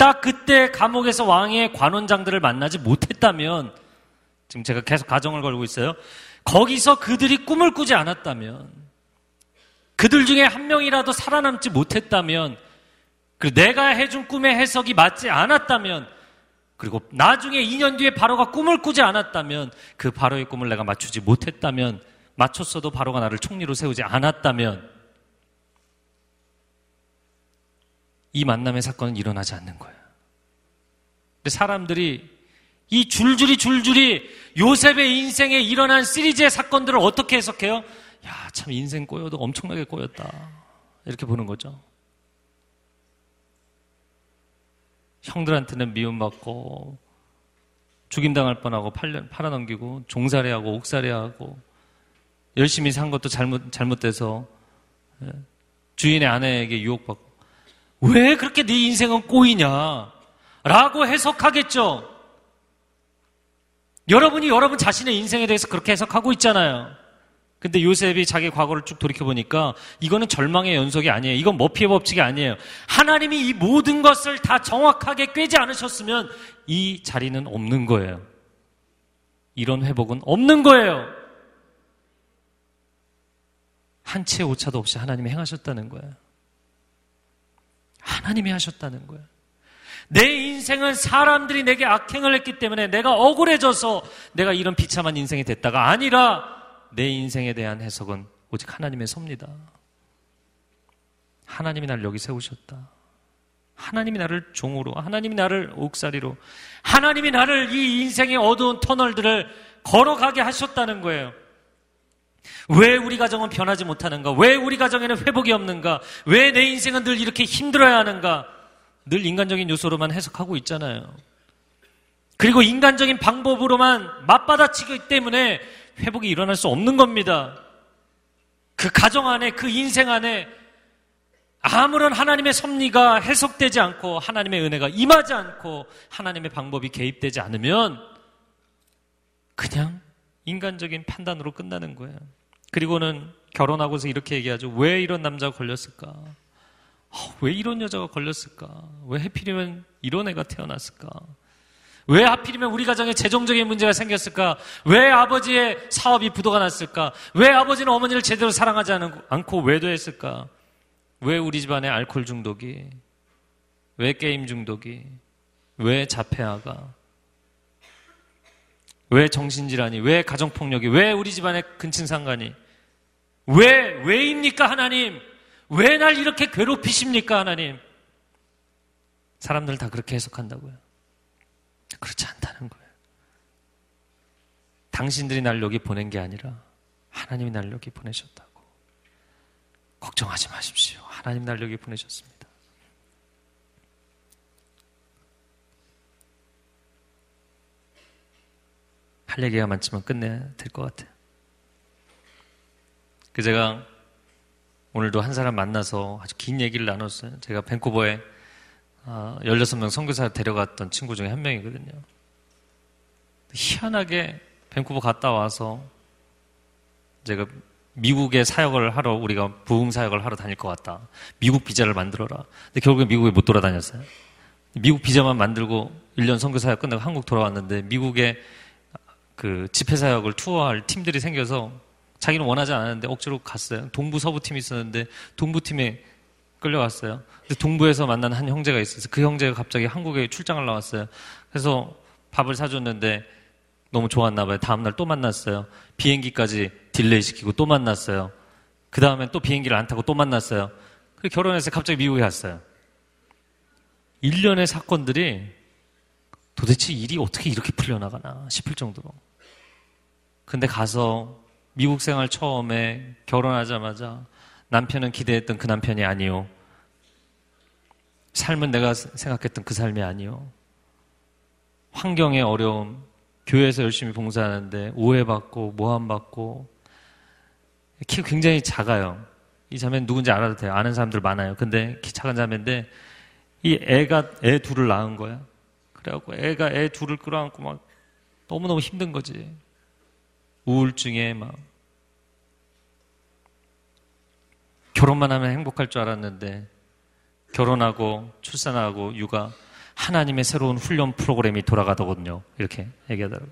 딱 그때 감옥에서 왕의 관원장들을 만나지 못했다면 지금 제가 계속 가정을 걸고 있어요. 거기서 그들이 꿈을 꾸지 않았다면 그들 중에 한 명이라도 살아남지 못했다면 그 내가 해준 꿈의 해석이 맞지 않았다면 그리고 나중에 2년 뒤에 바로가 꿈을 꾸지 않았다면 그 바로의 꿈을 내가 맞추지 못했다면 맞췄어도 바로가 나를 총리로 세우지 않았다면 이 만남의 사건은 일어나지 않는 거예요. 근데 사람들이 이 줄줄이 줄줄이 요셉의 인생에 일어난 시리즈의 사건들을 어떻게 해석해요? 야, 참 인생 꼬여도 엄청나게 꼬였다. 이렇게 보는 거죠. 형들한테는 미움받고 죽임당할 뻔하고 팔아넘기고 종살이하고 옥살이하고 열심히 산 것도 잘못 잘못돼서 예, 주인의 아내에게 유혹받고 왜 그렇게 네 인생은 꼬이냐? 라고 해석하겠죠. 여러분이 여러분 자신의 인생에 대해서 그렇게 해석하고 있잖아요. 근데 요셉이 자기 과거를 쭉 돌이켜보니까 이거는 절망의 연속이 아니에요. 이건 머피의 법칙이 아니에요. 하나님이 이 모든 것을 다 정확하게 꿰지 않으셨으면 이 자리는 없는 거예요. 이런 회복은 없는 거예요. 한 치의 오차도 없이 하나님이 행하셨다는 거예요. 하나님이 하셨다는 거예요. 내 인생은 사람들이 내게 악행을 했기 때문에 내가 억울해져서 내가 이런 비참한 인생이 됐다가 아니라 내 인생에 대한 해석은 오직 하나님의 섭니다. 하나님이 나를 여기 세우셨다. 하나님이 나를 종으로, 하나님이 나를 옥살이로, 하나님이 나를 이 인생의 어두운 터널들을 걸어가게 하셨다는 거예요. 왜 우리 가정은 변하지 못하는가? 왜 우리 가정에는 회복이 없는가? 왜 내 인생은 늘 이렇게 힘들어야 하는가? 늘 인간적인 요소로만 해석하고 있잖아요. 그리고 인간적인 방법으로만 맞받아치기 때문에 회복이 일어날 수 없는 겁니다. 그 가정 안에, 그 인생 안에 아무런 하나님의 섭리가 해석되지 않고 하나님의 은혜가 임하지 않고 하나님의 방법이 개입되지 않으면 그냥 인간적인 판단으로 끝나는 거예요. 그리고는 결혼하고서 이렇게 얘기하죠. 왜 이런 남자가 걸렸을까? 어, 왜 이런 여자가 걸렸을까? 왜 해필이면 이런 애가 태어났을까? 왜 하필이면 우리 가정에 재정적인 문제가 생겼을까? 왜 아버지의 사업이 부도가 났을까? 왜 아버지는 어머니를 제대로 사랑하지 않고 외도했을까? 왜 우리 집안에 알코올 중독이? 왜 게임 중독이? 왜 자폐아가? 왜 정신질환이? 왜 가정폭력이? 왜 우리 집안에 근친상간이? 왜, 왜입니까, 하나님? 왜 날 이렇게 괴롭히십니까, 하나님? 사람들 다 그렇게 해석한다고요. 그렇지 않다는 거예요. 당신들이 날 여기 보낸 게 아니라 하나님이 날 여기 보내셨다고. 걱정하지 마십시오. 하나님 날 여기 보내셨습니다. 할 얘기가 많지만 끝내야 될 것 같아요. 그 제가 오늘도 한 사람 만나서 아주 긴 얘기를 나눴어요. 제가 밴쿠버에 16명 아, 선교사 데려갔던 친구 중에 한 명이거든요. 희한하게 밴쿠버 갔다 와서 제가 미국에 사역을 하러 우리가 부흥 사역을 하러 다닐 것 같다. 미국 비자를 만들어라. 근데 결국에 미국에 못 돌아다녔어요. 미국 비자만 만들고 1년 선교 사역 끝나고 한국 돌아왔는데 미국에 그 집회 사역을 투어할 팀들이 생겨서 자기는 원하지 않았는데 억지로 갔어요. 동부 서부 팀이 있었는데 동부 팀에 끌려갔어요. 근데 동부에서 만난 한 형제가 있어서 그 형제가 갑자기 한국에 출장을 나왔어요. 그래서 밥을 사줬는데 너무 좋았나 봐요. 다음날 또 만났어요. 비행기까지 delay 시키고 또 만났어요. 그 다음엔 또 비행기를 안 타고 또 만났어요. 그리고 결혼해서 갑자기 미국에 갔어요. 1년의 사건들이 도대체 일이 어떻게 이렇게 풀려나가나 싶을 정도로. 근데 가서 미국 생활 처음에 결혼하자마자 남편은 기대했던 그 남편이 아니요. 삶은 내가 생각했던 그 삶이 아니요. 환경의 어려움, 교회에서 열심히 봉사하는데 오해받고 모함받고 키가 굉장히 작아요. 이 자매는 누군지 알아도 돼요. 아는 사람들 많아요. 근데 키 작은 자매인데 이 애가 애 둘을 낳은 거야. 그래갖고 애가 애 둘을 끌어안고 막 너무너무 힘든 거지. 우울증에 막 결혼만 하면 행복할 줄 알았는데 결혼하고 출산하고 육아 하나님의 새로운 훈련 프로그램이 돌아가더군요. 이렇게 얘기하더라고요.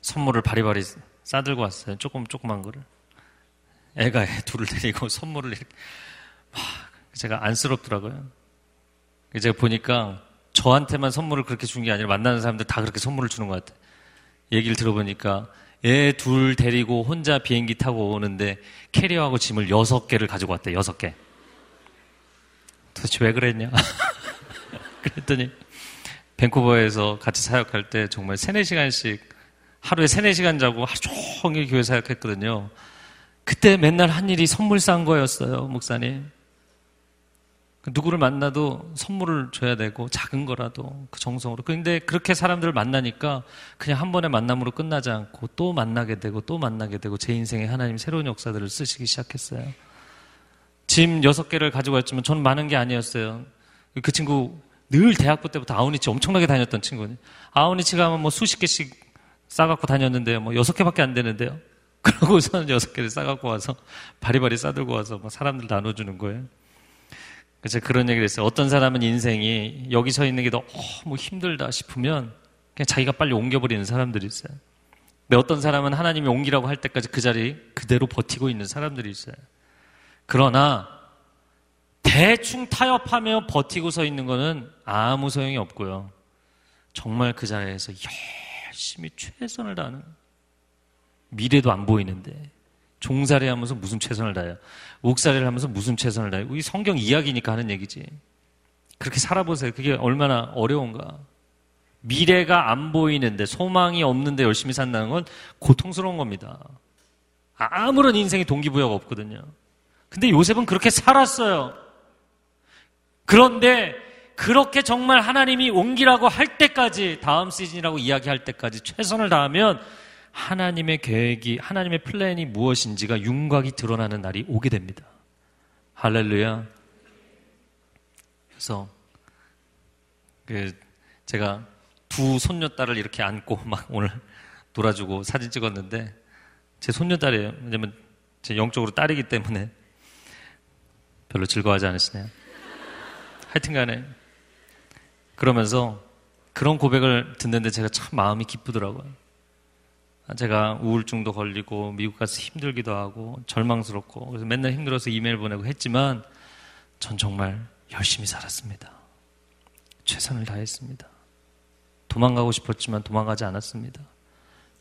선물을 바리바리 싸들고 왔어요. 조금, 조그만 거를. 애가 애 (laughs) 둘을 데리고 선물을 이렇게. 제가 안쓰럽더라고요. 제가 보니까 저한테만 선물을 그렇게 준 게 아니라 만나는 사람들 다 그렇게 선물을 주는 것 같아요. 얘기를 들어보니까 애 둘 데리고 혼자 비행기 타고 오는데 캐리어하고 짐을 여섯 개를 가지고 왔대, 여섯 개. 도대체 왜 그랬냐? (laughs) 그랬더니 밴쿠버에서 같이 사역할 때 정말 세네 시간씩 하루에 세네 시간 자고 하루 종일 교회 사역했거든요. 그때 맨날 한 일이 선물 싼 거였어요, 목사님. 누구를 만나도 선물을 줘야 되고 작은 거라도 그 정성으로. 그런데 그렇게 사람들을 만나니까 그냥 한 번의 만남으로 끝나지 않고 또 만나게 되고 또 만나게 되고 제 인생에 하나님 새로운 역사들을 쓰시기 시작했어요. 짐 여섯 개를 가지고 왔지만 저는 많은 게 아니었어요. 그 친구 늘 대학부 때부터 아우니치 엄청나게 다녔던 친구니. 아우니치 가면 뭐 수십 개씩 싸갖고 다녔는데요. 뭐 여섯 개밖에 안 되는데요. (laughs) 그러고서는 여섯 개를 싸갖고 와서 바리바리 싸들고 와서 뭐 사람들 나눠주는 거예요. 그래서 그런 얘기를 했어요. 어떤 사람은 인생이 여기 서 있는 게 너무 힘들다 싶으면 그냥 자기가 빨리 옮겨버리는 사람들이 있어요. 근데 어떤 사람은 하나님이 옮기라고 할 때까지 그 자리 그대로 버티고 있는 사람들이 있어요. 그러나 대충 타협하며 버티고 서 있는 거는 아무 소용이 없고요. 정말 그 자리에서 열심히 최선을 다하는 미래도 안 보이는데 종살이 하면서 무슨 최선을 다해요. 옥살이를 하면서 무슨 최선을 다해요. 이 성경 이야기니까 하는 얘기지. 그렇게 살아보세요. 그게 얼마나 어려운가. 미래가 안 보이는데 소망이 없는데 열심히 산다는 건 고통스러운 겁니다. 아무런 인생의 동기부여가 없거든요. 근데 요셉은 그렇게 살았어요. 그런데 그렇게 정말 하나님이 옮기라고 할 때까지 다음 시즌이라고 이야기할 때까지 최선을 다하면 하나님의 계획이, 하나님의 플랜이 무엇인지가 윤곽이 드러나는 날이 오게 됩니다. 할렐루야. 그래서, 그, 제가 두 손녀딸을 이렇게 안고 막 오늘 놀아주고 사진 찍었는데, 제 손녀딸이에요. 왜냐면 제 영적으로 딸이기 때문에 별로 즐거워하지 않으시네요. 하여튼 간에, 그러면서 그런 고백을 듣는데 제가 참 마음이 기쁘더라고요. 제가 우울증도 걸리고 미국 가서 힘들기도 하고 절망스럽고 그래서 맨날 힘들어서 이메일 보내고 했지만 전 정말 열심히 살았습니다. 최선을 다했습니다. 도망가고 싶었지만 도망가지 않았습니다.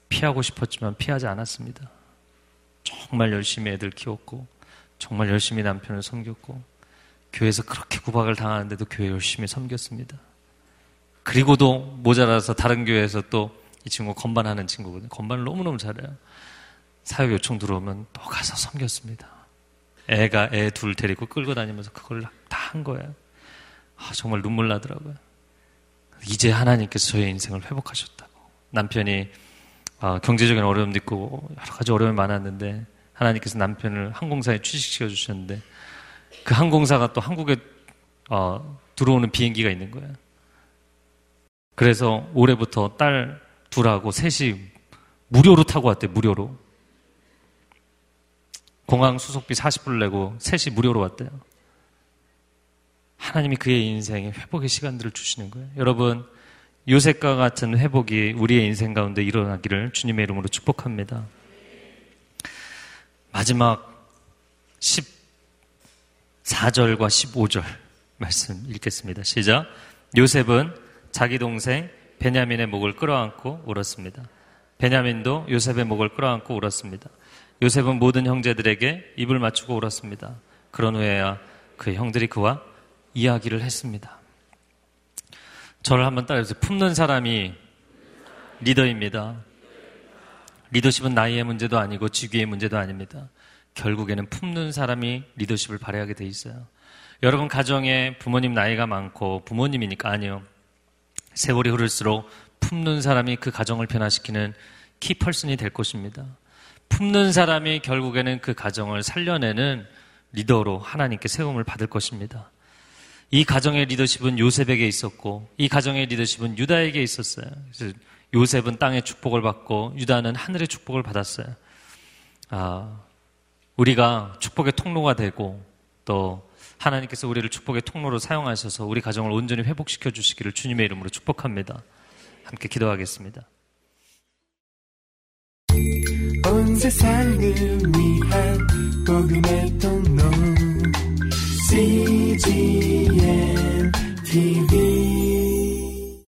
피하고 싶었지만 피하지 않았습니다. 정말 열심히 애들 키웠고 정말 열심히 남편을 섬겼고 교회에서 그렇게 구박을 당하는데도 교회 열심히 섬겼습니다. 그리고도 모자라서 다른 교회에서 또 이 친구 건반하는 친구거든요. 건반을 너무너무 잘해요. 사역 요청 들어오면 또 가서 섬겼습니다. 애가 애 둘 데리고 끌고 다니면서 그걸 다 한 거예요. 아, 정말 눈물 나더라고요. 이제 하나님께서 저의 인생을 회복하셨다고. 남편이 아, 경제적인 어려움도 있고 여러 가지 어려움이 많았는데 하나님께서 남편을 항공사에 취직시켜 주셨는데 그 항공사가 또 한국에 어, 들어오는 비행기가 있는 거예요. 그래서 올해부터 딸 둘하고 셋이 무료로 타고 왔대요, 무료로. 공항 수속비 40불 내고 셋이 무료로 왔대요. 하나님이 그의 인생에 회복의 시간들을 주시는 거예요. 여러분, 요셉과 같은 회복이 우리의 인생 가운데 일어나기를 주님의 이름으로 축복합니다. 마지막 14절과 15절 말씀 읽겠습니다. 시작. 요셉은 자기 동생 베냐민의 목을 끌어안고 울었습니다. 베냐민도 요셉의 목을 끌어안고 울었습니다. 요셉은 모든 형제들에게 입을 맞추고 울었습니다. 그런 후에야 그의 형들이 그와 이야기를 했습니다. 저를 한번 따라해주세요. 품는 사람이 리더입니다. 리더십은 나이의 문제도 아니고 직위의 문제도 아닙니다. 결국에는 품는 사람이 리더십을 발휘하게 돼 있어요. 여러분 가정에 부모님 나이가 많고 부모님이니까 아니요. 세월이 흐를수록 품는 사람이 그 가정을 변화시키는 키펄슨이 될 것입니다. 품는 사람이 결국에는 그 가정을 살려내는 리더로 하나님께 세움을 받을 것입니다. 이 가정의 리더십은 요셉에게 있었고 이 가정의 리더십은 유다에게 있었어요. 요셉은 땅의 축복을 받고 유다는 하늘의 축복을 받았어요. 아, 우리가 축복의 통로가 되고 또 하나님께서 우리를 축복의 통로로 사용하셔서 우리 가정을 온전히 회복시켜 주시기를 주님의 이름으로 축복합니다. 함께 기도하겠습니다. 온 세상을 위한 복음의 통로 CGM TV